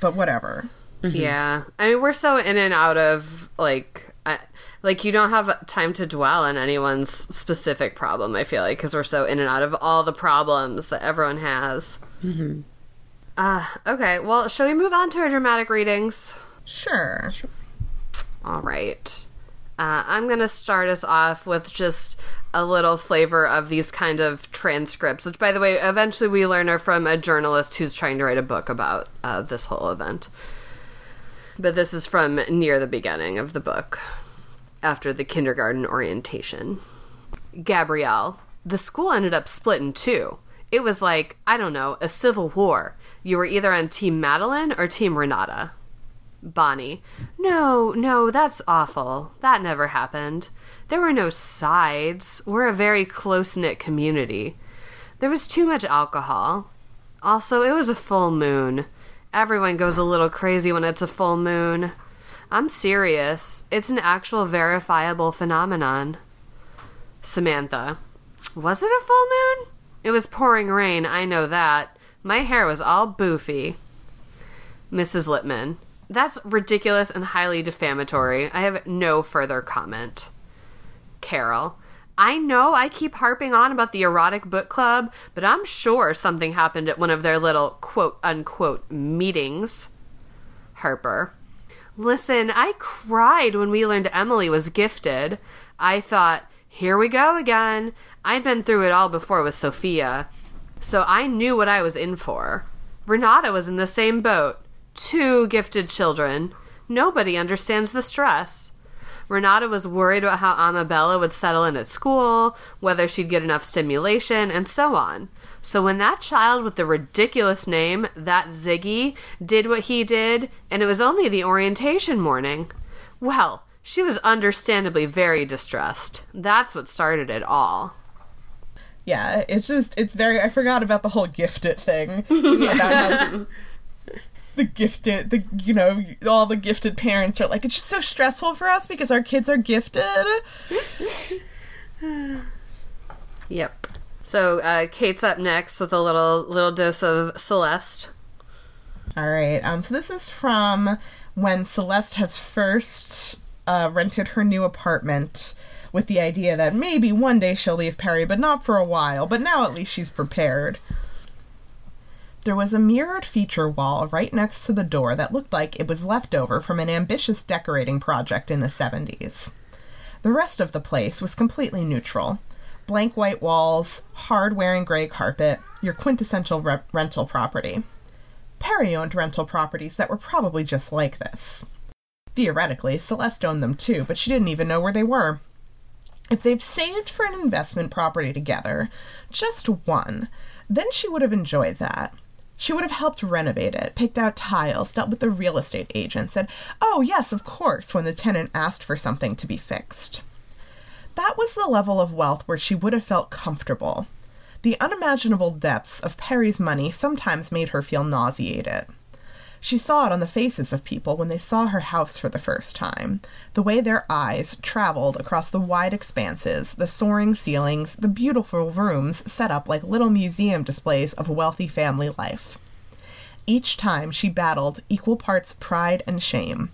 but whatever Yeah, I mean, we're so in and out of like, I, like you don't have time to dwell on anyone's specific problem. I feel like because we're so in and out of all the problems that everyone has. Mm-hmm. Uh, okay, well, shall we move on to our dramatic readings? sure, sure All right. Uh, I'm going to start us off with just a little flavor of these kind of transcripts, which, by the way, eventually we learn are from a journalist who's trying to write a book about uh, this whole event. But this is from near the beginning of the book, after the kindergarten orientation. Gabrielle, the school ended up split in two. It was like, I don't know, a civil war. You were either on Team Madeline or Team Renata. Bonnie. No, no, that's awful. That never happened. There were no sides. We're a very close knit community. There was too much alcohol. Also, it was a full moon. Everyone goes a little crazy when it's a full moon. I'm serious. It's an actual verifiable phenomenon. Samantha. Was it a full moon? It was pouring rain, I know that. My hair was all boofy. Mrs. Lippman. That's ridiculous and highly defamatory. I have no further comment. Carol. I know I keep harping on about the erotic book club, but I'm sure something happened at one of their little quote unquote meetings. Harper. Listen, I cried when we learned Emily was gifted. I thought, here we go again. I'd been through it all before with Sophia, so I knew what I was in for. Renata was in the same boat. Two gifted children. Nobody understands the stress. Renata was worried about how Amabella would settle in at school, whether she'd get enough stimulation, and so on. So when that child with the ridiculous name, that Ziggy, did what he did, and it was only the orientation morning, well, she was understandably very distressed. That's what started it all. Yeah, it's just it's very I forgot about the whole gifted thing. the gifted the you know, all the gifted parents are like, it's just so stressful for us because our kids are gifted. Yep. So uh, Kait's up next with a little little dose of Celeste. All right. Um. So this is from when Celeste has first uh, rented her new apartment with the idea that maybe one day she'll leave Perry, but not for a while. But now at least she's prepared. There was a mirrored feature wall right next to the door that looked like it was left over from an ambitious decorating project in the 70s. The rest of the place was completely neutral blank white walls, hard wearing gray carpet, your quintessential re- rental property. Perry owned rental properties that were probably just like this. Theoretically, Celeste owned them too, but she didn't even know where they were. If they've saved for an investment property together, just one, then she would have enjoyed that. She would have helped renovate it, picked out tiles, dealt with the real estate agent, said, Oh, yes, of course, when the tenant asked for something to be fixed. That was the level of wealth where she would have felt comfortable. The unimaginable depths of Perry's money sometimes made her feel nauseated. She saw it on the faces of people when they saw her house for the first time, the way their eyes traveled across the wide expanses, the soaring ceilings, the beautiful rooms set up like little museum displays of wealthy family life. Each time she battled equal parts pride and shame.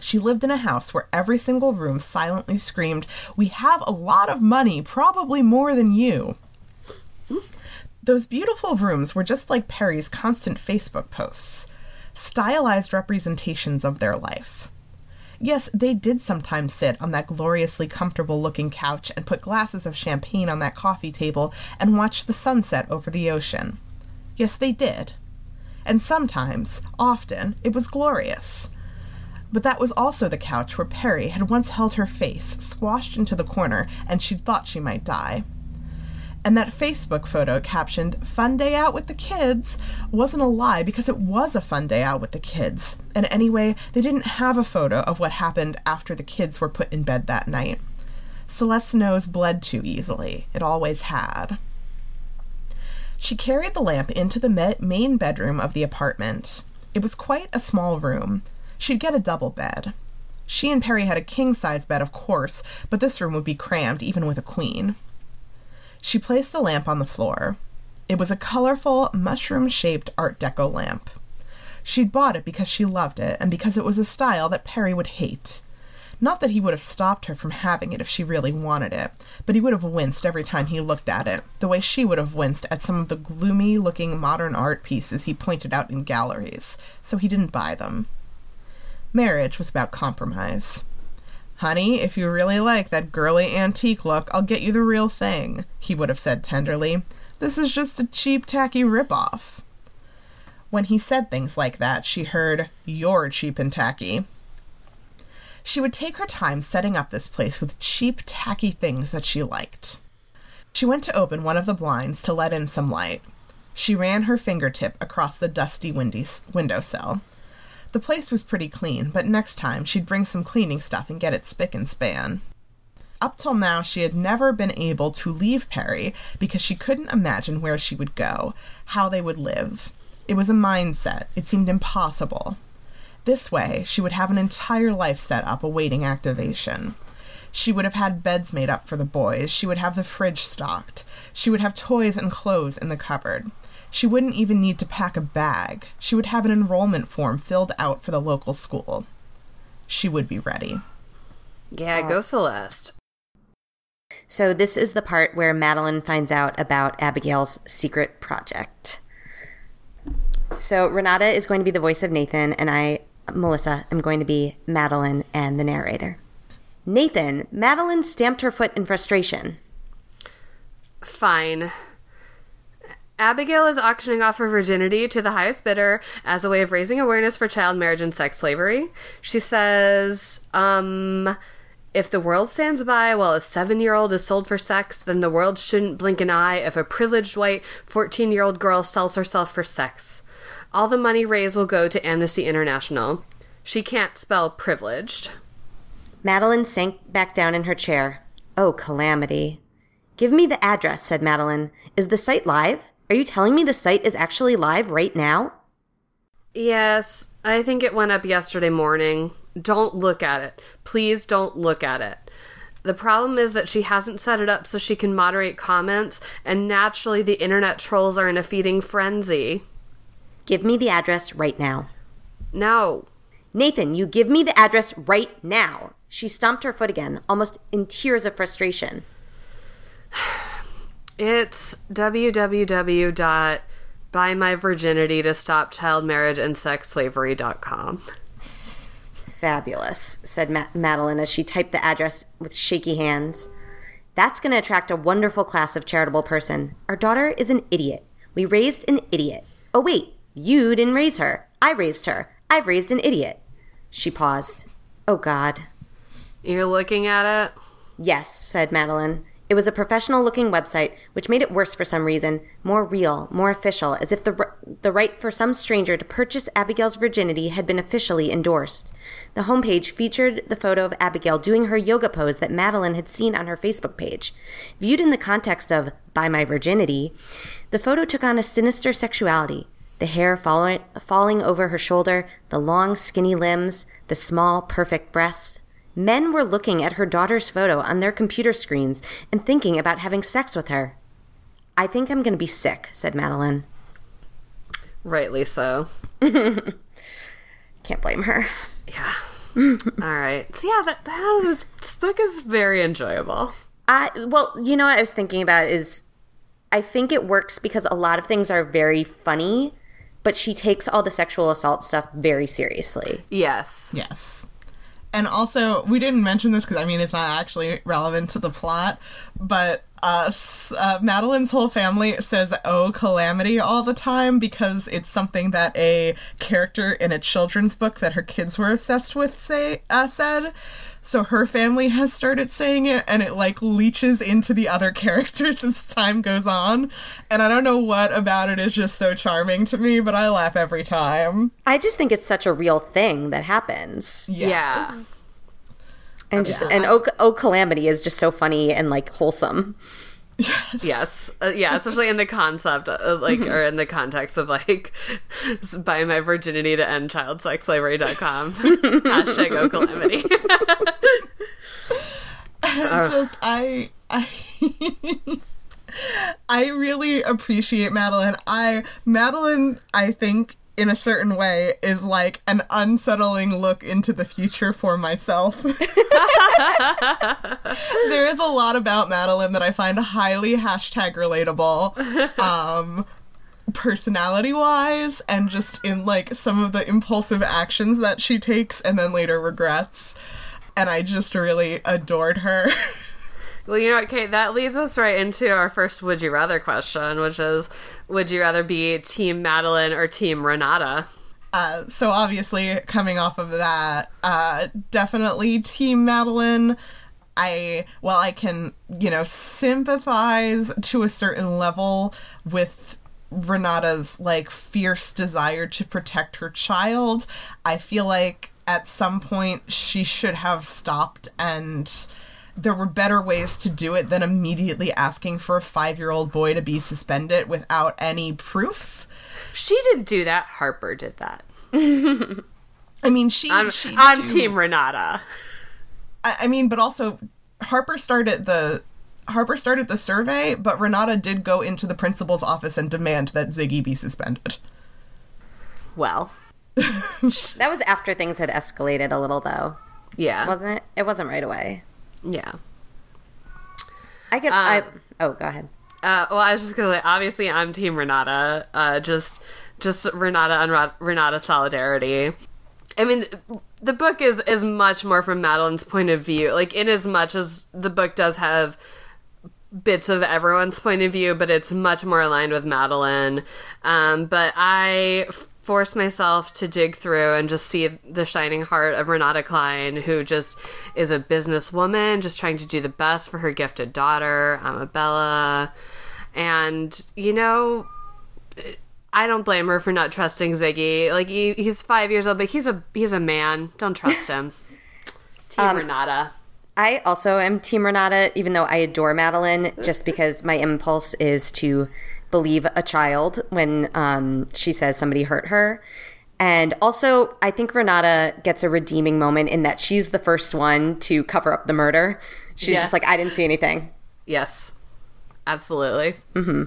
She lived in a house where every single room silently screamed, We have a lot of money, probably more than you. Those beautiful rooms were just like Perry's constant Facebook posts, stylized representations of their life. Yes, they did sometimes sit on that gloriously comfortable looking couch and put glasses of champagne on that coffee table and watch the sunset over the ocean. Yes, they did. And sometimes, often, it was glorious. But that was also the couch where Perry had once held her face, squashed into the corner, and she'd thought she might die. And that Facebook photo captioned, Fun Day Out with the Kids, wasn't a lie because it was a fun day out with the kids. And anyway, they didn't have a photo of what happened after the kids were put in bed that night. Celeste's nose bled too easily. It always had. She carried the lamp into the main bedroom of the apartment. It was quite a small room. She'd get a double bed. She and Perry had a king size bed, of course, but this room would be crammed even with a queen. She placed the lamp on the floor. It was a colorful, mushroom shaped Art Deco lamp. She'd bought it because she loved it and because it was a style that Perry would hate. Not that he would have stopped her from having it if she really wanted it, but he would have winced every time he looked at it, the way she would have winced at some of the gloomy looking modern art pieces he pointed out in galleries, so he didn't buy them. Marriage was about compromise. Honey, if you really like that girly antique look, I'll get you the real thing, he would have said tenderly. This is just a cheap, tacky ripoff. When he said things like that, she heard, You're cheap and tacky. She would take her time setting up this place with cheap, tacky things that she liked. She went to open one of the blinds to let in some light. She ran her fingertip across the dusty windy windowsill. The place was pretty clean, but next time she'd bring some cleaning stuff and get it spick and span. Up till now, she had never been able to leave Perry because she couldn't imagine where she would go, how they would live. It was a mindset, it seemed impossible. This way, she would have an entire life set up awaiting activation. She would have had beds made up for the boys, she would have the fridge stocked, she would have toys and clothes in the cupboard. She wouldn't even need to pack a bag. She would have an enrollment form filled out for the local school. She would be ready. Yeah, go Celeste. So, this is the part where Madeline finds out about Abigail's secret project. So, Renata is going to be the voice of Nathan, and I, Melissa, am going to be Madeline and the narrator. Nathan, Madeline stamped her foot in frustration. Fine. Abigail is auctioning off her virginity to the highest bidder as a way of raising awareness for child marriage and sex slavery. She says, um, if the world stands by while a seven year old is sold for sex, then the world shouldn't blink an eye if a privileged white 14 year old girl sells herself for sex. All the money raised will go to Amnesty International. She can't spell privileged. Madeline sank back down in her chair. Oh, calamity. Give me the address, said Madeline. Is the site live? Are you telling me the site is actually live right now? Yes, I think it went up yesterday morning. Don't look at it. Please don't look at it. The problem is that she hasn't set it up so she can moderate comments, and naturally the internet trolls are in a feeding frenzy. Give me the address right now. No. Nathan, you give me the address right now. She stomped her foot again, almost in tears of frustration. It's www.buymyvirginity-to-stop-child-marriage-and-sex-slavery.com. Fabulous, said Ma- Madeline as she typed the address with shaky hands. That's going to attract a wonderful class of charitable person. Our daughter is an idiot. We raised an idiot. Oh, wait, you didn't raise her. I raised her. I've raised an idiot. She paused. Oh, God. You're looking at it? Yes, said Madeline. It was a professional looking website, which made it worse for some reason, more real, more official, as if the, the right for some stranger to purchase Abigail's virginity had been officially endorsed. The homepage featured the photo of Abigail doing her yoga pose that Madeline had seen on her Facebook page. Viewed in the context of Buy My Virginity, the photo took on a sinister sexuality. The hair following, falling over her shoulder, the long, skinny limbs, the small, perfect breasts. Men were looking at her daughter's photo on their computer screens and thinking about having sex with her. I think I'm going to be sick, said Madeline. Rightly so. Can't blame her. Yeah. All right. So yeah, that, that this, this book is very enjoyable. I well, you know what I was thinking about is I think it works because a lot of things are very funny, but she takes all the sexual assault stuff very seriously. Yes. Yes. And also, we didn't mention this because I mean it's not actually relevant to the plot, but uh, s- uh, Madeline's whole family says "Oh calamity" all the time because it's something that a character in a children's book that her kids were obsessed with say uh, said. So her family has started saying it, and it like leeches into the other characters as time goes on. And I don't know what about it is just so charming to me, but I laugh every time. I just think it's such a real thing that happens. Yeah. And just and oh, oh calamity is just so funny and like wholesome. Yes. Uh, yeah, especially in the concept, of, like, or in the context of, like, buy my virginity to end child sex slavery.com. Hashtag O calamity. I just I I I really appreciate Madeline. I Madeline I think in a certain way is like an unsettling look into the future for myself. there is a lot about Madeline that I find highly hashtag relatable. Um personality wise and just in like some of the impulsive actions that she takes and then later regrets and I just really adored her. well, you know what, Kait? That leads us right into our first Would You Rather question, which is Would you rather be Team Madeline or Team Renata? Uh, so obviously, coming off of that, uh, definitely Team Madeline. I well, I can you know sympathize to a certain level with Renata's like fierce desire to protect her child. I feel like at some point she should have stopped and there were better ways to do it than immediately asking for a five year old boy to be suspended without any proof. She didn't do that. Harper did that. I mean, she. I'm, she, I'm she- Team Renata. I, I mean, but also Harper started the Harper started the survey, but Renata did go into the principal's office and demand that Ziggy be suspended. Well, That was after things had escalated a little, though, yeah, wasn't it? It wasn't right away. Yeah. I get. Uh, I, oh, go ahead. Uh, well, I was just gonna say, obviously, I'm Team Renata. Uh, just, just Renata and Renata solidarity. I mean, the book is is much more from Madeline's point of view. Like, in as much as the book does have bits of everyone's point of view, but it's much more aligned with Madeline. Um, but I f- forced myself to dig through and just see the shining heart of Renata Klein, who just is a businesswoman, just trying to do the best for her gifted daughter, Amabella. And, you know, I don't blame her for not trusting Ziggy. Like he, he's five years old, but he's a he's a man. Don't trust him. Team um, Renata. I also am Team Renata, even though I adore Madeline, just because my impulse is to believe a child when um, she says somebody hurt her. And also, I think Renata gets a redeeming moment in that she's the first one to cover up the murder. She's Yes. just like, I didn't see anything. Yes, absolutely. Mm-hmm.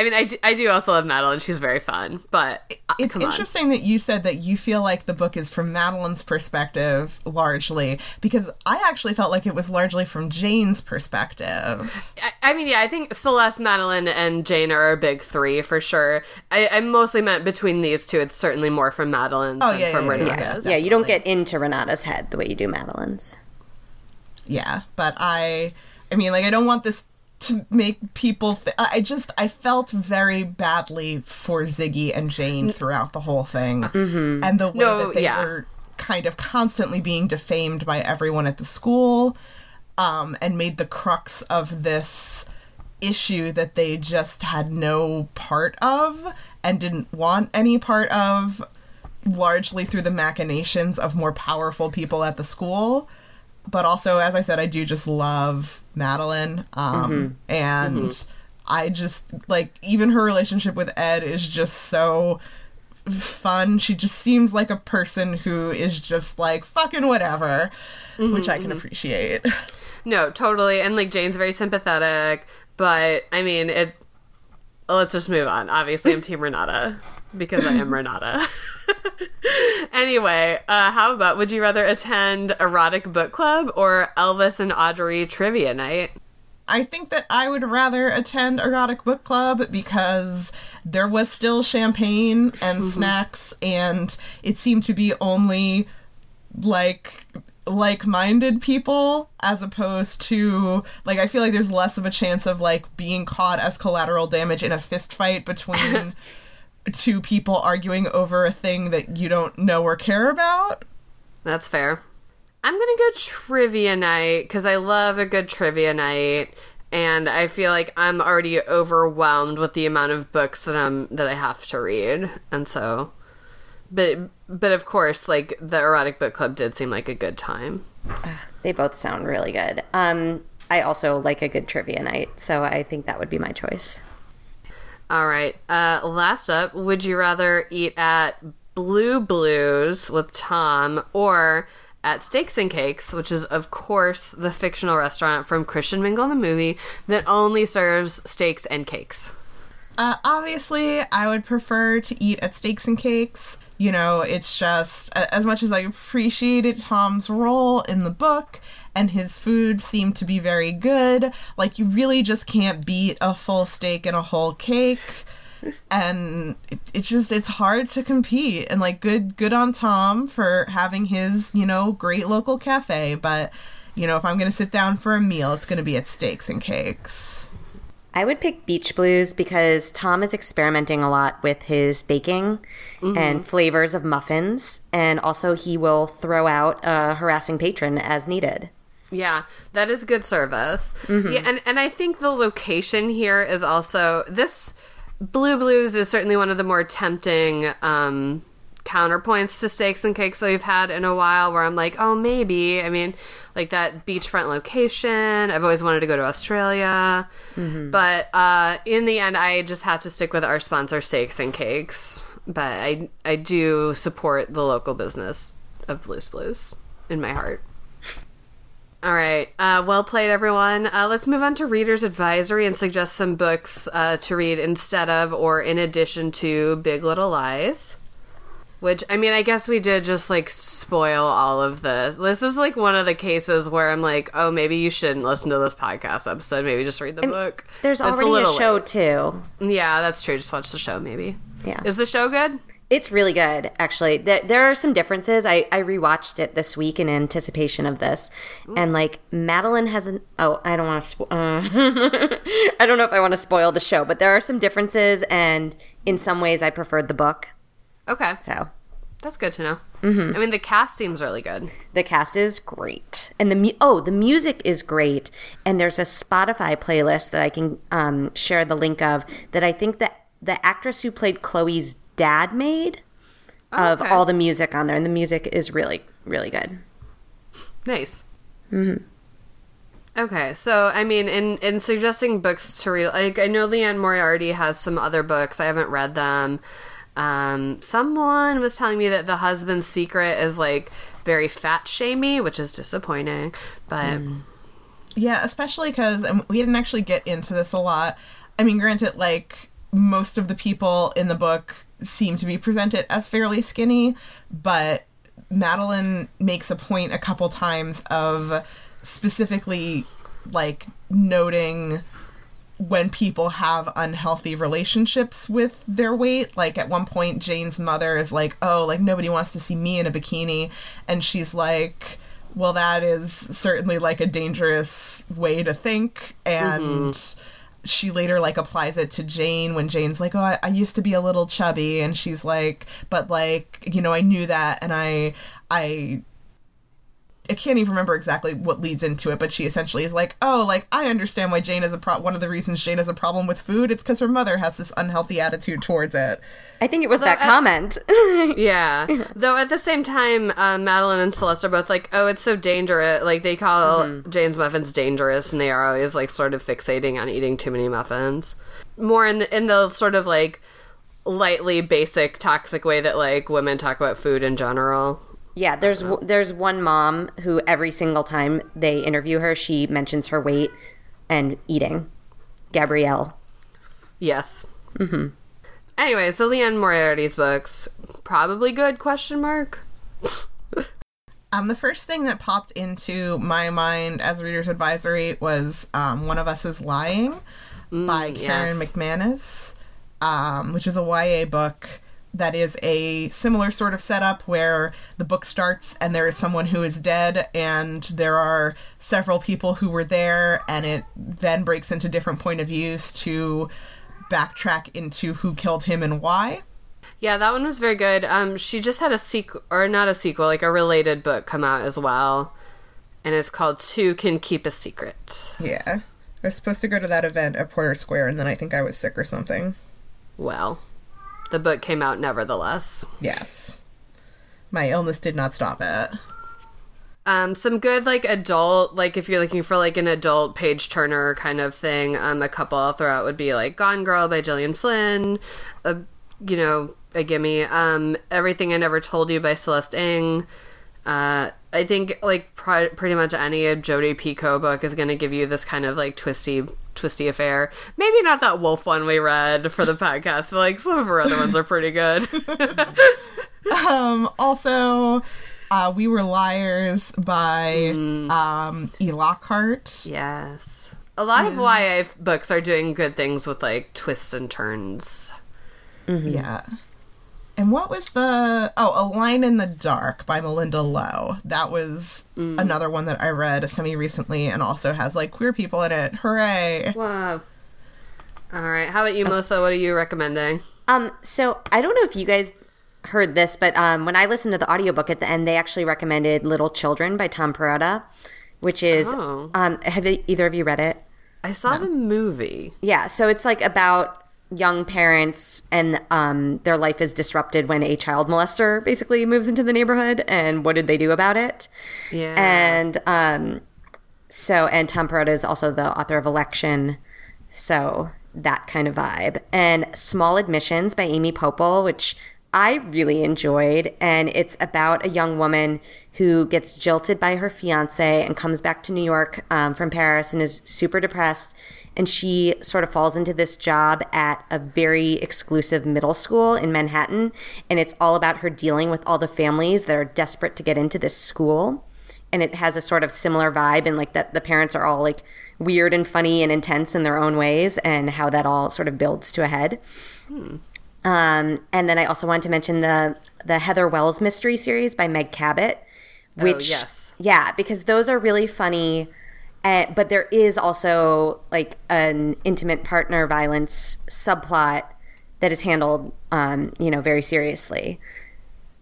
I mean, I do, I do also love Madeline. She's very fun, but uh, It's come on. interesting that you said that you feel like the book is from Madeline's perspective largely, because I actually felt like it was largely from Jane's perspective. I, I mean, yeah, I think Celeste, Madeline, and Jane are a big three for sure. I, I mostly meant between these two. It's certainly more from Madeline Oh, than yeah, from yeah, yeah, Renata's. yeah. Yeah, you don't get into Renata's head the way you do Madeline's. Yeah, but I, I mean, like, I don't want this to make people. Th- I just, I felt very badly for Ziggy and Jane throughout the whole thing, and the way No, that they yeah. were kind of constantly being defamed by everyone at the school, um, and made the crux of this issue that they just had no part of and didn't want any part of largely through the machinations of more powerful people at the school but also as i said i do just love madeline um mm-hmm. and mm-hmm. i just like even her relationship with ed is just so fun she just seems like a person who is just like fucking whatever mm-hmm, which i can appreciate No, totally. And like Jane's very sympathetic, but I mean, it. Let's just move on. Obviously, I'm Team Renata because I am Renata. anyway, uh, how about would you rather attend erotic book club or Elvis and Audrey trivia night? I think that I would rather attend erotic book club because there was still champagne and snacks, and it seemed to be only like like-minded people as opposed to like I feel like there's less of a chance of like being caught as collateral damage in a fist fight between two people arguing over a thing that you don't know or care about. That's fair. I'm gonna go trivia night because I love a good trivia night, and I feel like I'm already overwhelmed with the amount of books that I'm that I have to read, and so. But but of course, like the erotic book club did seem like a good time. They both sound really good. Um, I also like a good trivia night, so I think that would be my choice. All right. Uh, last up, would you rather eat at Blue Blues with Tom or at Steaks and Cakes, which is, of course, the fictional restaurant from Christian Mingle in the movie that only serves steaks and cakes? Uh, obviously, I would prefer to eat at Steaks and Cakes. You know, it's just as much as I appreciated Tom's role in the book and his food seemed to be very good, like you really just can't beat a full steak and a whole cake. And it, it's just it's hard to compete and like good good on Tom for having his, you know, great local cafe, but you know, if I'm going to sit down for a meal, it's going to be at Steaks and Cakes. I would pick Beach Blues because Tom is experimenting a lot with his baking mm-hmm. and flavors of muffins, and also he will throw out a harassing patron as needed. Yeah, that is good service. Yeah, and and I think the location here is also this Blue Blues is certainly one of the more tempting um counterpoints to steaks and cakes that we've had in a while where I'm like, "Oh, maybe." I mean, like that beachfront location. I've always wanted to go to Australia. But uh in the end I just have to stick with our sponsor Steaks and Cakes. But I I do support the local business of Blues Blues in my heart. All right. Uh, well played, everyone. Uh, let's move on to Reader's Advisory and suggest some books uh, to read instead of or in addition to Big Little Lies. Which, I mean, I guess we did just like spoil all of this. This is like one of the cases where I'm like, oh, maybe you shouldn't listen to this podcast episode. Maybe just read the book. There's It's already a, little show late. too. Yeah, that's true. Just watch the show, maybe. Yeah. Is the show good? It's really good, actually. There, there are some differences. I, I rewatched it this week in anticipation of this, and like Madeline hasn't. Oh, I don't want to. Spo- uh, I don't know if I want to spoil the show, but there are some differences, and in some ways, I preferred the book. Okay. So That's good to know. Mm-hmm. I mean, the cast seems really good. the cast is great, and the mu- oh, the music is great, and there's a Spotify playlist that I can um, share the link of that I think that the actress who played Chloe's dad made of okay. all the music on there, and the music is really really good. Nice. Mm-hmm. Okay, so I mean, in in suggesting books to read, like I know Liane Moriarty has some other books. I haven't read them. Um, someone was telling me that the husband's secret is like very fat shamey, which is disappointing. But Yeah, especially because we didn't actually get into this a lot. I mean, granted, like most of the people in the book seem to be presented as fairly skinny, but Madeline makes a point a couple times of specifically like noting when people have unhealthy relationships with their weight. Like at one point, Jane's mother is like, "Oh, like nobody wants to see me in a bikini," and she's like, "Well, that is certainly like a dangerous way to think." And mm-hmm. She later like applies it to Jane when Jane's like, "Oh, I, I used to be a little chubby," and she's like, "But like, you know, I knew that, and I, I." I can't even remember exactly what leads into it, but she essentially is like, "Oh, like I understand why Jane is a pro- one of the reasons Jane has a problem with food. It's because her mother has this unhealthy attitude towards it." I think it was that I- comment. yeah, though at the same time, uh, Madeline and Celeste are both like, "Oh, it's so dangerous." Like they call Jane's muffins dangerous, and they are always like sort of fixating on eating too many muffins. More in the in the sort of like lightly basic toxic way that like women talk about food in general. Yeah, there's w- there's one mom who every single time they interview her, she mentions her weight and eating. Gabrielle. Yes. Mm-hmm. Anyway, so Liane Moriarty's books probably good? Question mark. Um, the first thing that popped into my mind as reader's advisory was um, "One of Us Is Lying" by Karen yes. McManus, um, which is a YA book that is a similar sort of setup where the book starts and there is someone who is dead and there are several people who were there and it then breaks into different point of views to backtrack into who killed him and why. Yeah, that one was very good. Um, she just had a sequel, or not a sequel, like a related book come out as well, and it's called Two Can Keep a Secret. Yeah. I was supposed to go to that event at Porter Square and then I think I was sick or something. Well, the book came out nevertheless. Yes. My illness did not stop it. Um, some good like adult, like if you're looking for like an adult page turner kind of thing. Um, a couple I'll throw out would be like Gone Girl by Gillian Flynn, a you know a gimme. Um, Everything I Never Told You by Celeste Ng. Uh, I think like pr- pretty much any Jodi Picoult book is going to give you this kind of like twisty, twisty affair. Maybe not that Wolf one we read for the podcast, but like some of her other ones are pretty good. Um, also, uh, We Were Liars by um, E. Lockhart. yes, a lot of YA books are doing good things with like twists and turns. Yeah. And what was the. Oh, A Line in the Dark by Malinda Lo. That was another one that I read semi recently and also has like queer people in it. Hooray. Wow. All right. How about you, Melissa? What are you recommending? Um, so I don't know if you guys heard this, but um, when I listened to the audiobook at the end, they actually recommended Little Children by Tom Perrotta, which is Oh. um, have either of you read it? I saw the movie. Yeah, so it's like about young parents and um, their life is disrupted when a child molester basically moves into the neighborhood, and what did they do about it? Yeah. And um, so, and Tom Perrotta is also the author of Election, so that kind of vibe. And Small Admissions by Amy Poeppel, which I really enjoyed, and it's about a young woman who gets jilted by her fiance and comes back to New York um, from Paris and is super depressed. And she sort of falls into this job at a very exclusive middle school in Manhattan. And it's all about her dealing with all the families that are desperate to get into this school. And it has a sort of similar vibe, and like that the parents are all like weird and funny and intense in their own ways, and how that all sort of builds to a head. Um, and then I also wanted to mention the the Heather Wells mystery series by Meg Cabot, which yes. yeah, because those are really funny. Uh, but there is also like an intimate partner violence subplot that is handled, um, you know, very seriously.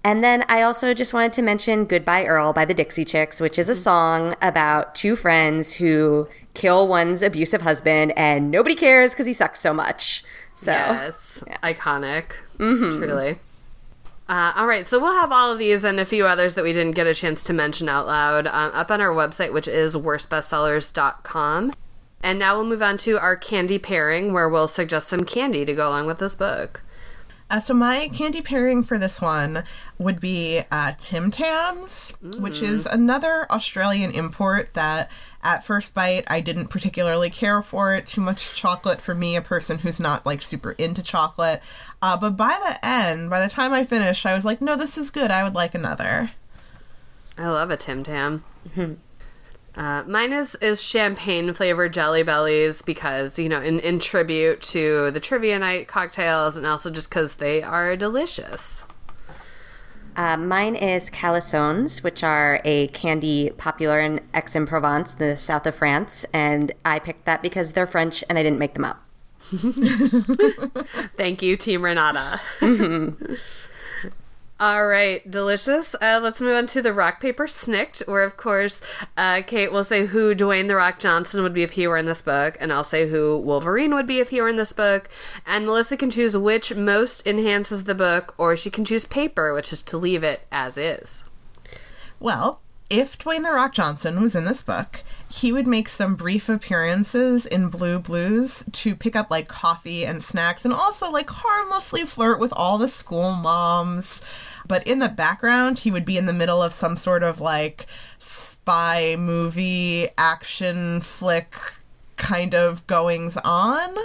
And then I also just wanted to mention Goodbye Earl by the Dixie Chicks, which is a song about two friends who kill one's abusive husband and nobody cares because he sucks so much. So, Yes, iconic. Truly. Uh, all right, so we'll have all of these and a few others that we didn't get a chance to mention out loud um, up on our website, which is worstbestsellers.com. And now we'll move on to our candy pairing, where we'll suggest some candy to go along with this book. Uh, so my candy pairing for this one would be uh, Tim Tams, which is another Australian import that at first bite I didn't particularly care for it. Too much chocolate for me, a person who's not like super into chocolate. Uh, but by the end, by the time I finished, I was like, no, this is good. I would like another. I love a Tim Tam. Uh, mine is, is champagne flavored Jelly Bellies because, you know, in, in tribute to the trivia night cocktails and also just because they are delicious. Uh, mine is calissons, which are a candy popular in Aix-en-Provence, the south of France, and I picked that because they're French and I didn't make them up. Thank you, Team Renata. All right, delicious. Uh, let's move on to the rock paper Snikt, where of course uh, Kait will say who Dwayne the Rock Johnson would be if he were in this book, and I'll say who Wolverine would be if he were in this book. And Melissa can choose which most enhances the book, or she can choose paper, which is to leave it as is. Well, if Dwayne The Rock Johnson was in this book, he would make some brief appearances in Blue Blues to pick up like coffee and snacks and also like harmlessly flirt with all the school moms. But in the background, he would be in the middle of some sort of like spy movie action flick kind of goings on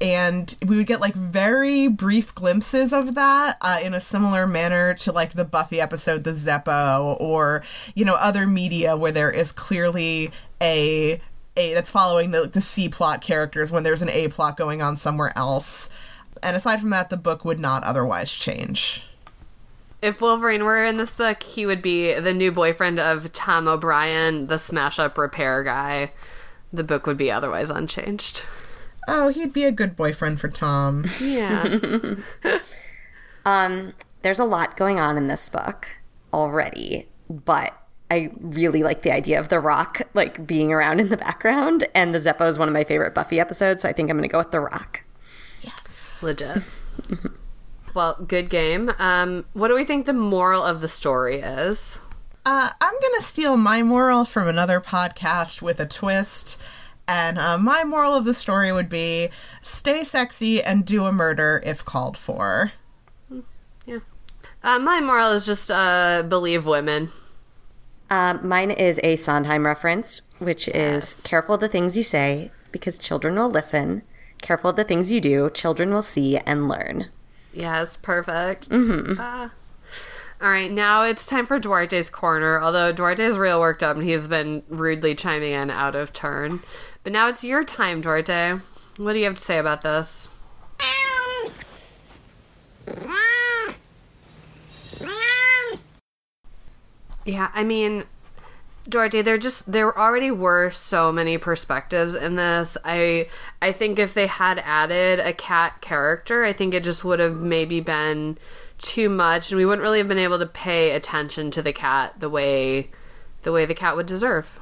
and we would get like very brief glimpses of that uh, in a similar manner to like the Buffy episode The Zeppo or you know other media where there is clearly a a that's following the the C plot characters when there's an A plot going on somewhere else. And aside from that, the book would not otherwise change. If Wolverine were in this book, he would be the new boyfriend of Tom O'Brien, the smash up repair guy. The book would be otherwise unchanged. Oh, he'd be a good boyfriend for Tom. Yeah. Um, there's a lot going on in this book already, but I really like the idea of the Rock like being around in the background, and the Zeppo is one of my favorite Buffy episodes, so I think I'm going to go with the Rock. Yes. Legit. well, good game. Um, what do we think the moral of the story is? Uh, I'm gonna steal my moral from another podcast with a twist. And uh, my moral of the story would be stay sexy and do a murder if called for. Yeah. Uh, my moral is just uh, believe women. Um, mine is a Sondheim reference, which is careful of the things you say because children will listen. Careful of the things you do, children will see and learn. Yes, perfect. Mm-hmm. all right, now it's time for Duarte's corner. Although Duarte is real worked up and he's been rudely chiming in out of turn. But now it's your time, Duarte. What do you have to say about this? Yeah, I mean, Dorothy, there just there already were so many perspectives in this. I I think if they had added a cat character, I think it just would have maybe been too much and we wouldn't really have been able to pay attention to the cat the way the way the cat would deserve.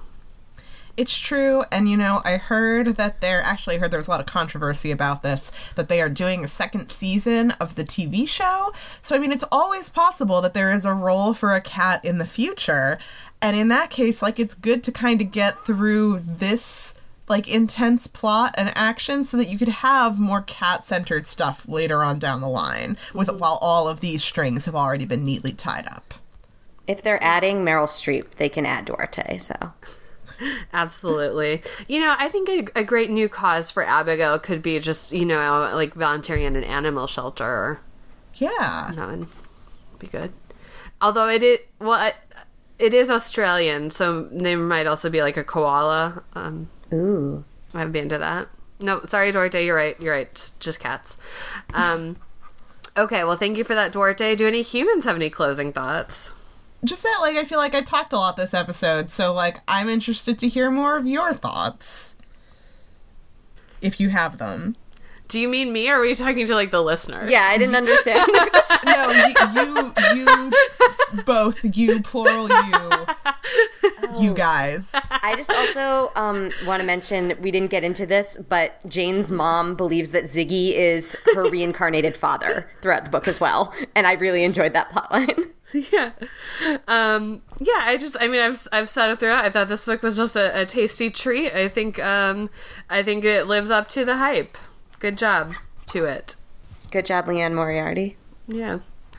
It's true, and you know, I heard that there actually heard there was a lot of controversy about this, that they are doing a second season of the TV show. So I mean it's always possible that there is a role for a cat in the future. And in that case, like it's good to kind of get through this like intense plot and action so that you could have more cat-centered stuff later on down the line with mm-hmm. while all of these strings have already been neatly tied up. If they're adding Meryl Streep, they can add Duarte. So Absolutely. You know, I think a, a great new cause for Abigail could be just, you know, like volunteering in an animal shelter. Yeah. That would be good. Although it is, well, it, it is Australian, so there might also be like a koala. Um, ooh, I'd be into that. No, sorry, Duarte, you're right. You're right. Just, just cats. Um, okay, well, thank you for that, Duarte. Do any humans have any closing thoughts? Just that, like, I feel like I talked a lot this episode, so, like, I'm interested to hear more of your thoughts. If you have them. Do you mean me, or are we talking to like the listeners? yeah, I didn't understand. No, you, you, you both, you, plural, you, you guys. I just also um, want to mention we didn't get into this, but Jane's mom believes that Ziggy is her reincarnated father throughout the book as well, and I really enjoyed that plotline. yeah um yeah i just i mean i've i've said it throughout i thought this book was just a, a tasty treat i think um i think it lives up to the hype good job to it Good job, Liane Moriarty. yeah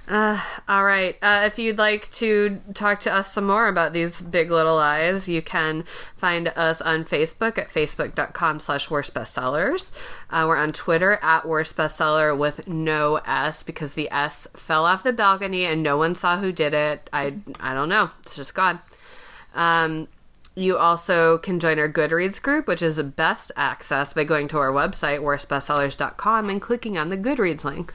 uh, all right. Uh, if you'd like to talk to us some more about these big little lies, you can find us on Facebook at facebook.com slash worst bestsellers. Uh, we're on Twitter at worst bestseller with no S because the S fell off the balcony and no one saw who did it. I, I don't know. It's just gone. Um, you also can join our Goodreads group, which is best access by going to our website, worstbestsellers.com, and clicking on the Goodreads link.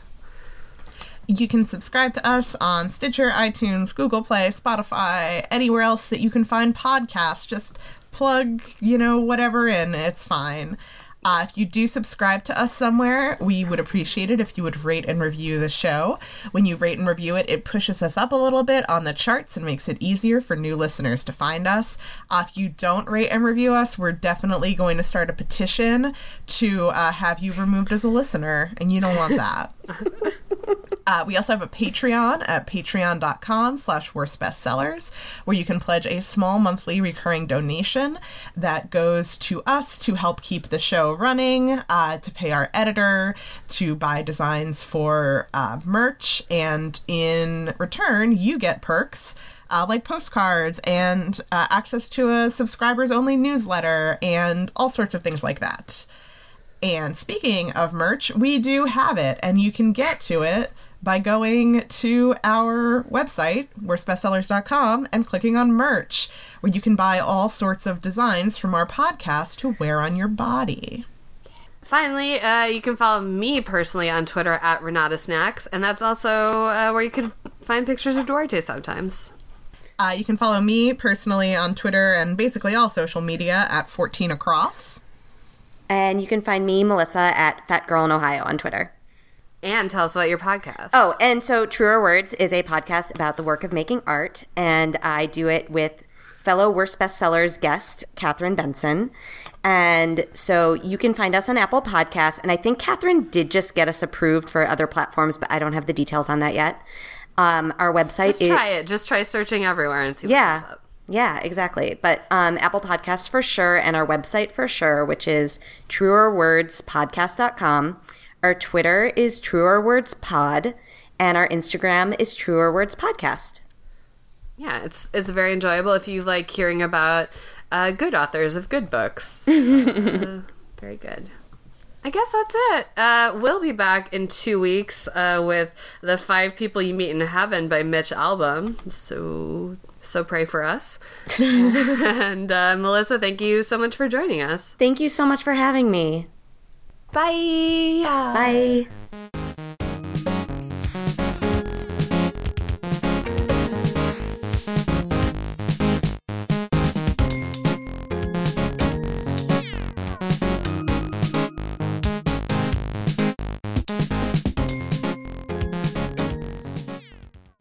You can subscribe to us on Stitcher, iTunes, Google Play, Spotify, anywhere else that you can find podcasts. Just plug, you know, whatever in. It's fine. Uh, if you do subscribe to us somewhere, we would appreciate it if you would rate and review the show. When you rate and review it, it pushes us up a little bit on the charts and makes it easier for new listeners to find us. Uh, if you don't rate and review us, we're definitely going to start a petition to uh, have you removed as a listener, and you don't want that. Uh, we also have a Patreon at patreon.com slash worst bestsellers, where you can pledge a small monthly recurring donation that goes to us to help keep the show running, uh, to pay our editor, to buy designs for uh, merch, and in return, you get perks. Uh, like postcards and uh, access to a subscribers only newsletter and all sorts of things like that. And speaking of merch, we do have it, and you can get to it by going to our website, worstbestsellers.com, and clicking on merch, where you can buy all sorts of designs from our podcast to wear on your body. Finally, uh, you can follow me personally on Twitter at Renata Snacks, and that's also uh, where you can find pictures of Duarte sometimes. Uh, you can follow me personally on Twitter and basically all social media at 14 Across. And you can find me, Melissa, at Fat Girl in Ohio on Twitter. And tell us about your podcast. Oh, and so Truer Words is a podcast about the work of making art, and I do it with fellow Worst Bestsellers guest, Catherine Benson. And so you can find us on Apple Podcasts, and I think Catherine did just get us approved for other platforms, but I don't have the details on that yet. Um, our website Just is try it. Just try searching everywhere and see what yeah. Yeah, exactly. But um, Apple Podcasts for sure, and our website for sure, which is truerwordspodcast.com. Our Twitter is Truer Words Pod, and our Instagram is Truer Words Podcast. Yeah, it's it's very enjoyable if you like hearing about uh, good authors of good books. Uh, very good. I guess that's it. Uh, we'll be back in two weeks uh, with the Five People You Meet in Heaven by Mitch Albom. So so pray for us. and uh, Melissa, thank you so much for joining us. Thank you so much for having me. Bye. Bye.